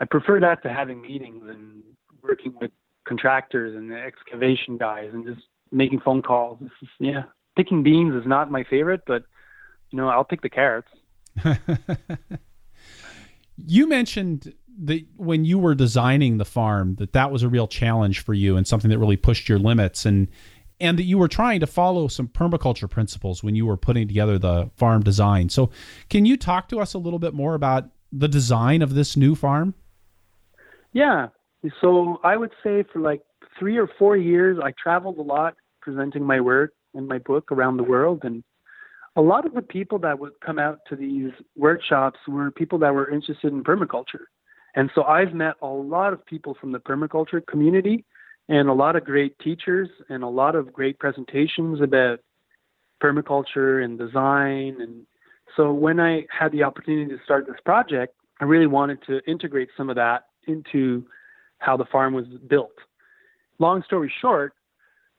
I prefer that to having meetings and working with contractors and the excavation guys and just making phone calls. Is, yeah, picking beans is not my favorite, but you know, I'll pick the carrots. you mentioned that when you were designing the farm that that was a real challenge for you and something that really pushed your limits and and that you were trying to follow some permaculture principles when you were putting together the farm design. So, can you talk to us a little bit more about the design of this new farm? Yeah. So, I would say for like three or four years, I traveled a lot presenting my work and my book around the world. And a lot of the people that would come out to these workshops were people that were interested in permaculture. And so I've met a lot of people from the permaculture community and a lot of great teachers and a lot of great presentations about permaculture and design. And so when I had the opportunity to start this project, I really wanted to integrate some of that into how the farm was built. Long story short,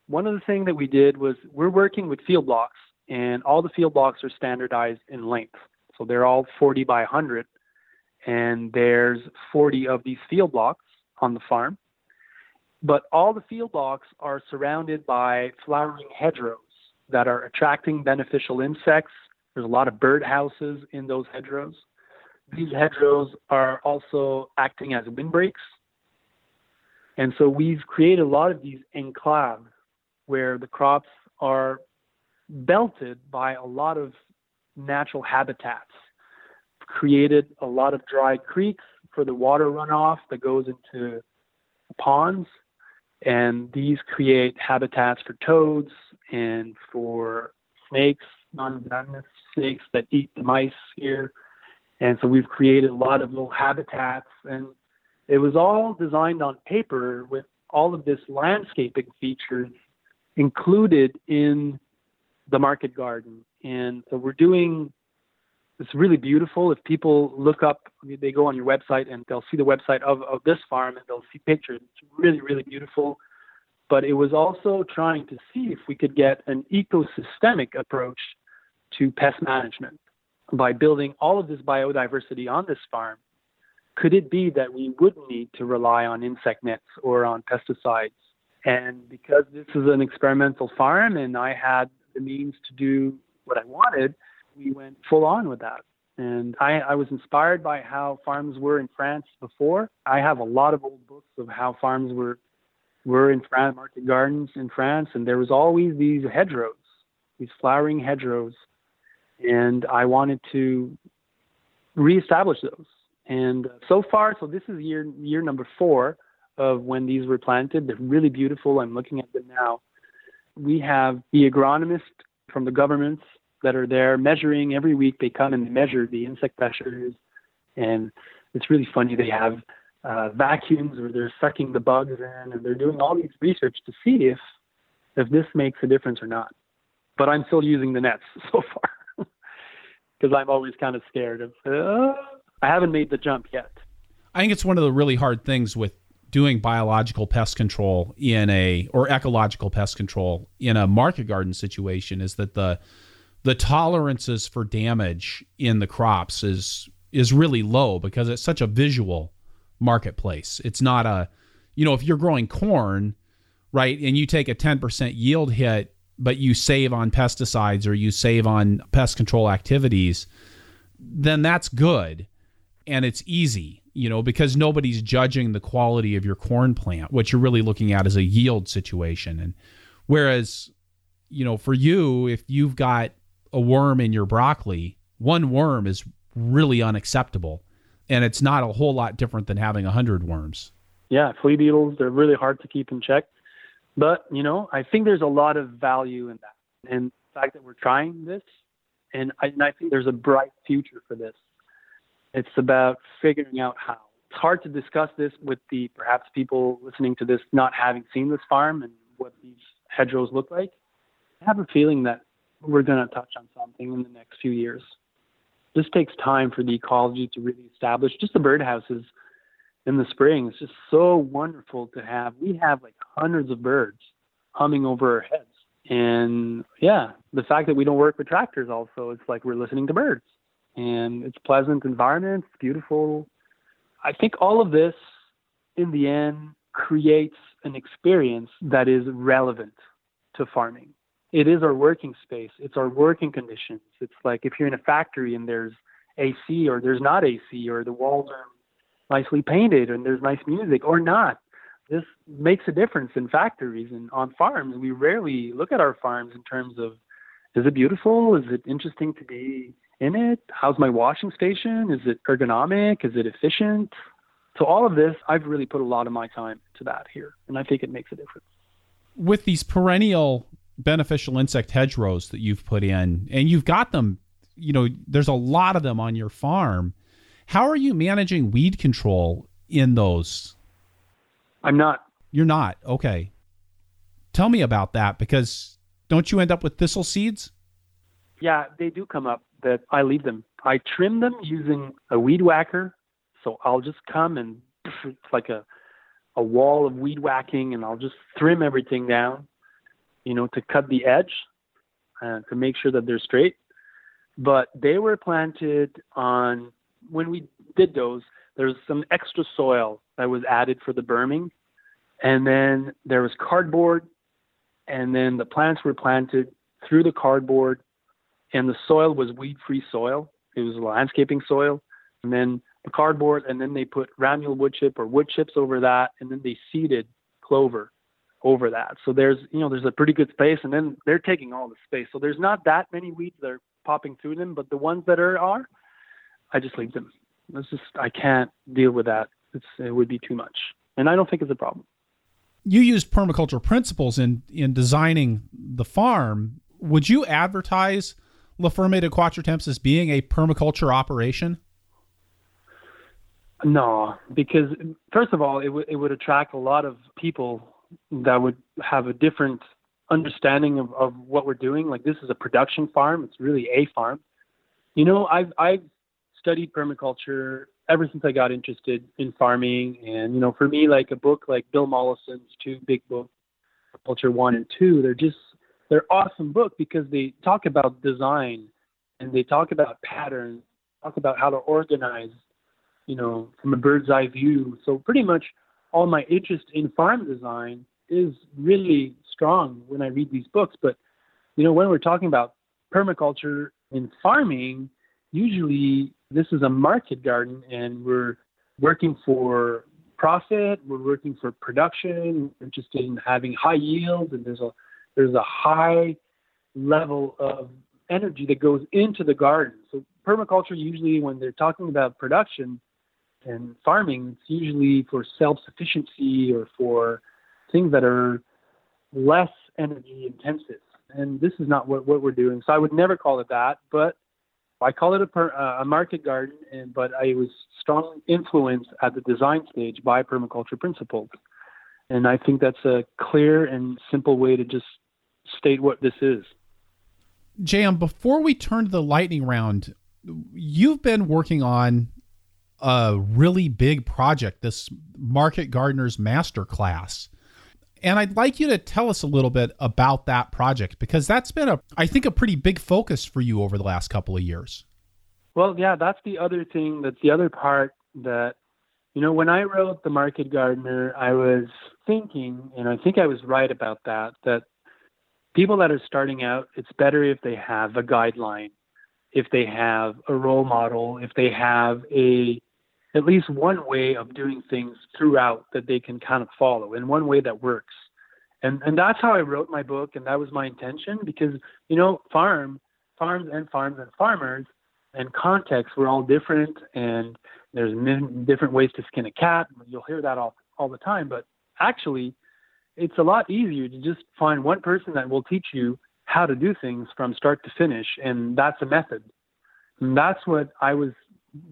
one of the things that we did was we're working with field blocks, and all the field blocks are standardized in length. So they're all 40 by 100, and there's 40 of these field blocks on the farm. But all the field blocks are surrounded by flowering hedgerows that are attracting beneficial insects. There's a lot of bird houses in those hedgerows. These hedgerows are also acting as windbreaks. And so we've created a lot of these enclaves where the crops are belted by a lot of natural habitats. Created a lot of dry creeks for the water runoff that goes into ponds and these create habitats for toads and for snakes, non-venomous snakes that eat the mice here. And so we've created a lot of little habitats, and it was all designed on paper with all of this landscaping features included in the market garden. And so we're doing it's really beautiful. If people look up, they go on your website and they'll see the website of, of this farm and they'll see pictures. It's really, really beautiful. But it was also trying to see if we could get an ecosystemic approach to pest management by building all of this biodiversity on this farm. Could it be that we wouldn't need to rely on insect nets or on pesticides? And because this is an experimental farm and I had the means to do what I wanted, we went full on with that. And I, I was inspired by how farms were in France before. I have a lot of old books of how farms were were in France, market gardens in France, and there was always these hedgerows, these flowering hedgerows, and I wanted to reestablish those. And so far, so this is year year number four of when these were planted. They're really beautiful. I'm looking at them now. We have the agronomist from the governments that are there measuring every week. They come and measure the insect pressures, and it's really funny. They have uh, vacuums where they're sucking the bugs in, and they're doing all these research to see if if this makes a difference or not. But I'm still using the nets so far because I'm always kind of scared of. Uh, I haven't made the jump yet. I think it's one of the really hard things with doing biological pest control in a or ecological pest control in a market garden situation is that the the tolerances for damage in the crops is is really low because it's such a visual marketplace. It's not a you know, if you're growing corn, right, and you take a 10% yield hit, but you save on pesticides or you save on pest control activities, then that's good and it's easy, you know, because nobody's judging the quality of your corn plant. What you're really looking at is a yield situation. And whereas, you know, for you, if you've got a worm in your broccoli, one worm is really unacceptable. And it's not a whole lot different than having a hundred worms. Yeah, flea beetles, they're really hard to keep in check. But, you know, I think there's a lot of value in that. And the fact that we're trying this, and I, and I think there's a bright future for this. It's about figuring out how. It's hard to discuss this with the perhaps people listening to this not having seen this farm and what these hedgerows look like. I have a feeling that we're going to touch on something in the next few years. This takes time for the ecology to really establish. Just the birdhouses in the spring, it's just so wonderful to have. We have like hundreds of birds humming over our heads. And yeah, the fact that we don't work with tractors also, it's like we're listening to birds. And it's pleasant environment, it's beautiful. I think all of this in the end creates an experience that is relevant to farming it is our working space. It's our working conditions. It's like if you're in a factory and there's AC or there's not AC or the walls are nicely painted and there's nice music or not. This makes a difference in factories and on farms. We rarely look at our farms in terms of is it beautiful? Is it interesting to be in it? How's my washing station? Is it ergonomic? Is it efficient? So all of this, I've really put a lot of my time to that here, and I think it makes a difference. With these perennial beneficial insect hedgerows that you've put in, and you've got them, you know, there's a lot of them on your farm. How are you managing weed control in those? I'm not. You're not. Okay. Tell me about that because don't you end up with thistle seeds? Yeah, they do come up that I leave them. I trim them using a weed whacker. So I'll just come and it's like a a wall of weed whacking and I'll just trim everything down you know, to cut the edge uh, to make sure that they're straight. But they were planted on, when we did those, there was some extra soil that was added for the berming. And then there was cardboard. And then the plants were planted through the cardboard. And the soil was weed free soil, it was landscaping soil. And then the cardboard, and then they put ramial wood chip or wood chips over that. And then they seeded clover over that. So there's you know there's a pretty good space, and then they're taking all the space. So there's not that many weeds that are popping through them, but the ones that are are, I just leave them. It's just I can't deal with that. It's it would be too much, and I don't think it's a problem. You used permaculture principles in in designing the farm. Would you advertise La Ferme de Quatre Temps as being a permaculture operation? No, because first of all, it would it would attract a lot of people that would have a different understanding of, of what we're doing. Like this is a production farm. It's really a farm. You know, I've I've studied permaculture ever since I got interested in farming. And you know, for me, like a book like Bill Mollison's two big books, Culture One and Two, they're just they're awesome book because they talk about design and they talk about patterns, talk about how to organize, you know, from a bird's eye view. So pretty much all my interest in farm design is really strong when I read these books. But you know, when we're talking about permaculture in farming, usually this is a market garden and we're working for profit, we're working for production, we're interested in having high yields and there's a there's a high level of energy that goes into the garden. So permaculture usually when they're talking about production and farming, it's usually for self-sufficiency or for things that are less energy intensive. And this is not what, what we're doing. So I would never call it that, but I call it a, per, uh, a market garden, and, but I was strongly influenced at the design stage by permaculture principles. And I think that's a clear and simple way to just state what this is. JM, before we turn to the lightning round, you've been working on a really big project, this Market Gardeners Master Class. And I'd like you to tell us a little bit about that project because that's been a I think a pretty big focus for you over the last couple of years. Well, yeah, that's the other thing, that's the other part that you know, when I wrote The Market Gardener, I was thinking, and I think I was right about that, that people that are starting out, it's better if they have a guideline, if they have a role model, if they have a at least one way of doing things throughout that they can kind of follow and one way that works. And and that's how I wrote my book and that was my intention because you know farm farms and farms and farmers and contexts were all different and there's different ways to skin a cat. You'll hear that all all the time, but actually it's a lot easier to just find one person that will teach you how to do things from start to finish and that's a method. And that's what I was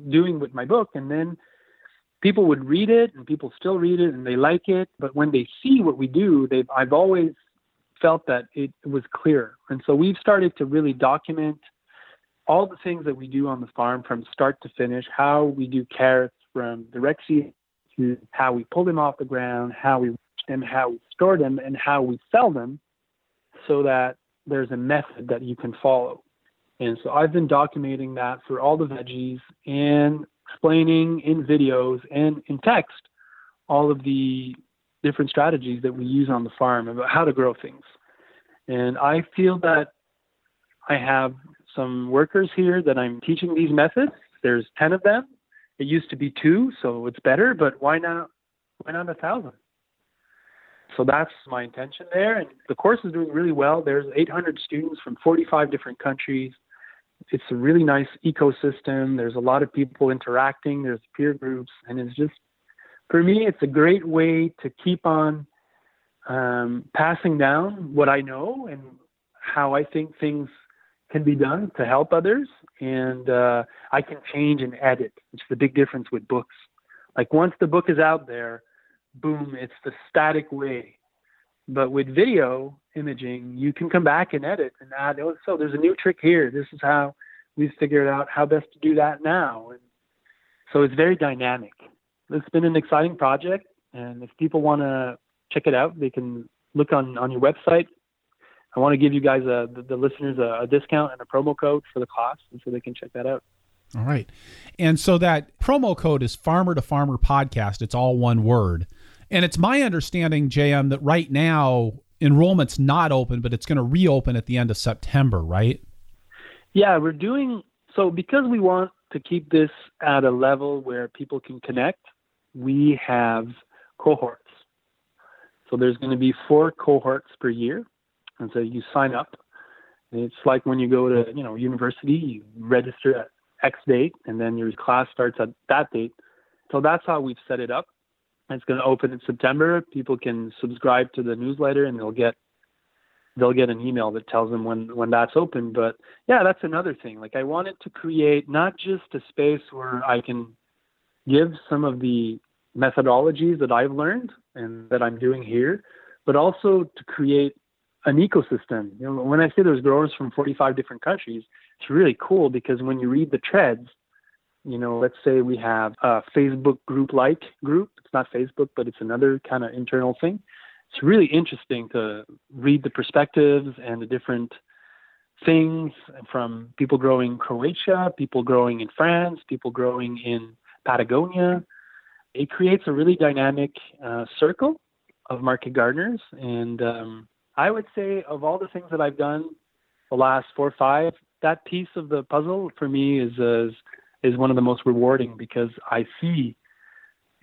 doing with my book. And then people would read it and people still read it and they like it. But when they see what we do, they've, I've always felt that it was clear. And so we've started to really document all the things that we do on the farm from start to finish, how we do carrots from direct seed to how we pull them off the ground, how we them, how we store them, and how we sell them so that there's a method that you can follow. And so I've been documenting that for all the veggies and explaining in videos and in text all of the different strategies that we use on the farm about how to grow things. And I feel that I have some workers here that I'm teaching these methods. There's 10 of them. It used to be two, so it's better, but why not why not a thousand? So that's my intention there. And the course is doing really well. There's 800 students from 45 different countries it's a really nice ecosystem. There's a lot of people interacting. There's peer groups, and it's just for me, it's a great way to keep on um, passing down what I know and how I think things can be done to help others. And uh, I can change and edit. It's the big difference with books. Like once the book is out there, boom, it's the static way. But with video imaging, you can come back and edit and add, oh, so there's a new trick here. This is how we've figured out how best to do that now. And so it's very dynamic. It's been an exciting project. And if people want to check it out, they can look on, on your website. I want to give you guys, a, the, the listeners, a, a discount and a promo code for the class, and so they can check that out. All right. And so that promo code is Farmer to Farmer Podcast. It's all one word. And it's my understanding, JM, that right now enrollment's not open, but it's going to reopen at the end of September, right? Yeah, we're doing so because we want to keep this at a level where people can connect. We have cohorts. So there's going to be four cohorts per year, and so you sign up. It's like when you go to you know university, you register at X date, and then your class starts at that date. So that's how we've set it up. It's going to open in September. People can subscribe to the newsletter and they'll get they'll get an email that tells them when when that's open. But yeah, that's another thing. Like I wanted to create not just a space where I can give some of the methodologies that I've learned and that I'm doing here, but also to create an ecosystem. You know, when I say there's growers from 45 different countries, it's really cool because when you read the threads, you know, let's say we have a Facebook group like group. It's not Facebook, but it's another kind of internal thing. It's really interesting to read the perspectives and the different things from people growing in Croatia, people growing in France, people growing in Patagonia. It creates a really dynamic uh, circle of market gardeners. And um, I would say, of all the things that I've done the last four or five, that piece of the puzzle for me is is, is one of the most rewarding because I see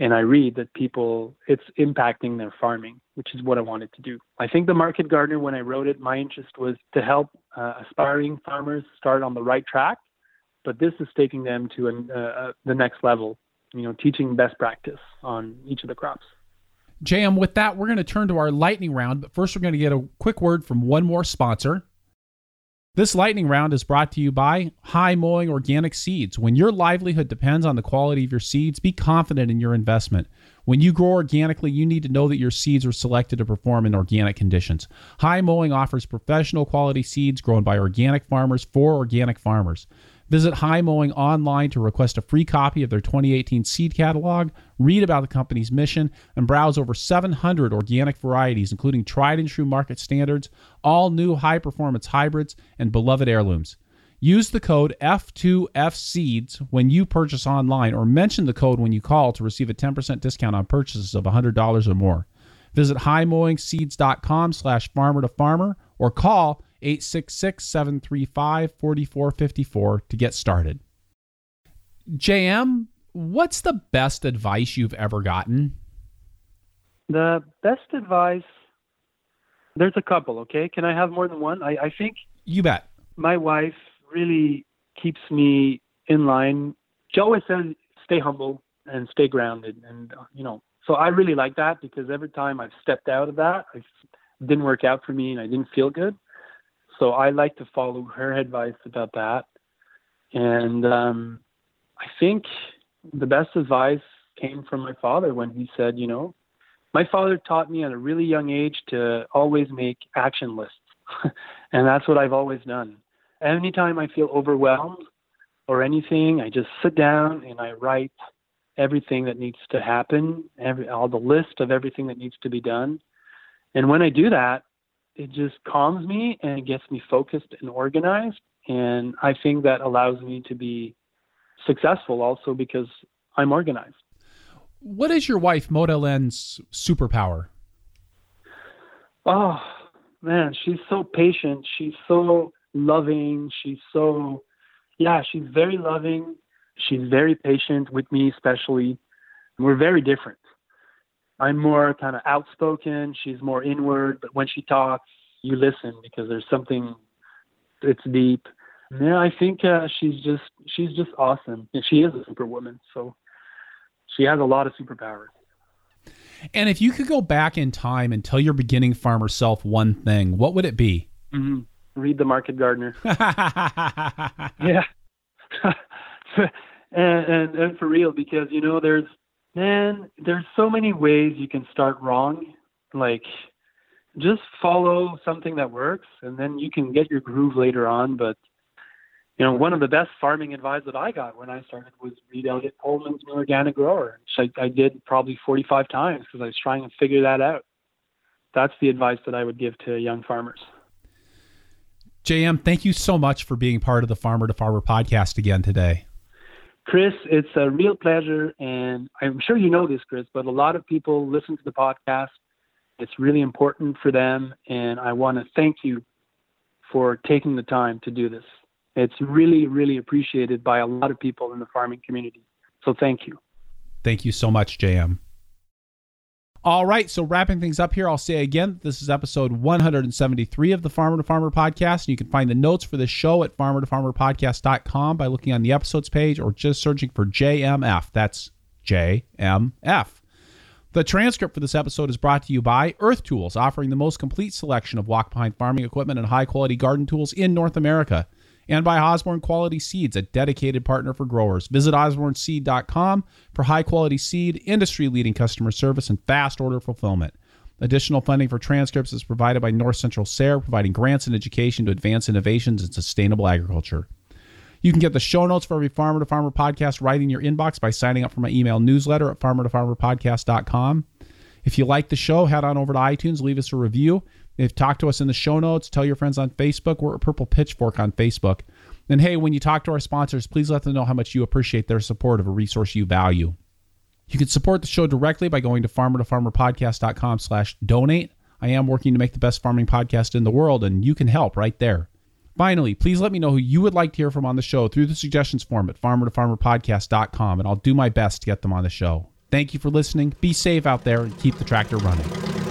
and I read that people it's impacting their farming, which is what I wanted to do. I think the market gardener, when I wrote it, my interest was to help uh, aspiring farmers start on the right track, but this is taking them to an, uh, uh the next level. You know, teaching best practice on each of the crops. JM, with that, we're going to turn to our lightning round, but first we're going to get a quick word from one more sponsor. This lightning round is brought to you by High Mowing Organic Seeds. When your livelihood depends on the quality of your seeds, be confident in your investment. When you grow organically, you need to know that your seeds are selected to perform in organic conditions. High Mowing offers professional quality seeds grown by organic farmers for organic farmers. Visit High Mowing online to request a free copy of their 2018 seed catalog, read about the company's mission, and browse over 700 organic varieties, including tried and true market standards, all new high performance hybrids, and beloved heirlooms. Use the code F2FSeeds when you purchase online or mention the code when you call to receive a 10% discount on purchases of $100 or more. Visit highmowingseeds.com slash farmer to farmer or call 866 735 4454 to get started. JM, what's the best advice you've ever gotten? The best advice, there's a couple, okay? Can I have more than one? I, I think. You bet. My wife really keeps me in line. She always says, stay humble and stay grounded. And, you know, so I really like that because every time I've stepped out of that, it didn't work out for me and I didn't feel good. So I like to follow her advice about that. And um, I think the best advice came from my father when he said, you know, my father taught me at a really young age to always make action lists. and that's what I've always done. Anytime I feel overwhelmed or anything, I just sit down and I write everything that needs to happen, every all the list of everything that needs to be done. And when I do that, it just calms me and it gets me focused and organized. And I think that allows me to be successful also because I'm organized. What is your wife, Maude-Hélène's superpower? Oh, man, she's so patient. She's so loving. She's so, yeah, she's very loving. She's very patient with me, especially. We're very different. I'm more kind of outspoken. She's more inward, but when she talks, you listen because there's something it's deep. Yeah, I think uh, she's just she's just awesome, and she is a superwoman. So she has a lot of superpowers. And if you could go back in time and tell your beginning farmer self one thing, what would it be? Mm-hmm. Read the Market Gardener. yeah, and, and and for real, because you know there's Man, there's so many ways you can start wrong. Like, just follow something that works, and then you can get your groove later on. But you know, one of the best farming advice that I got when I started was read Eliot Coleman's New Organic Grower, which I, I did probably 45 times because I was trying to figure that out. That's the advice that I would give to young farmers. JM, thank you so much for being part of the Farmer to Farmer podcast again today. Chris, it's a real pleasure. And I'm sure you know this, Chris, but a lot of people listen to the podcast. It's really important for them. And I want to thank you for taking the time to do this. It's really, really appreciated by a lot of people in the farming community. So thank you. Thank you so much, JM. All right, so wrapping things up here, I'll say again, this is episode 173 of the Farmer to Farmer podcast. You can find the notes for this show at farmertofarmerpodcast.com by looking on the episodes page or just searching for JMF. That's JMF. The transcript for this episode is brought to you by Earth Tools, offering the most complete selection of walk behind farming equipment and high quality garden tools in North America and by Osborne Quality Seeds, a dedicated partner for growers. Visit osborneseed.com for high quality seed, industry leading customer service, and fast order fulfillment. Additional funding for transcripts is provided by North Central SARE, providing grants and education to advance innovations in sustainable agriculture. You can get the show notes for every Farmer to Farmer podcast right in your inbox by signing up for my email newsletter at farmertofarmerpodcast.com. If you like the show, head on over to iTunes, leave us a review. If talk to us in the show notes, tell your friends on Facebook. We're at Purple Pitchfork on Facebook. And hey, when you talk to our sponsors, please let them know how much you appreciate their support of a resource you value. You can support the show directly by going to farmertofarmerpodcast.com slash donate. I am working to make the best farming podcast in the world, and you can help right there. Finally, please let me know who you would like to hear from on the show through the suggestions form at farmertofarmerpodcast.com, and I'll do my best to get them on the show. Thank you for listening. Be safe out there and keep the tractor running.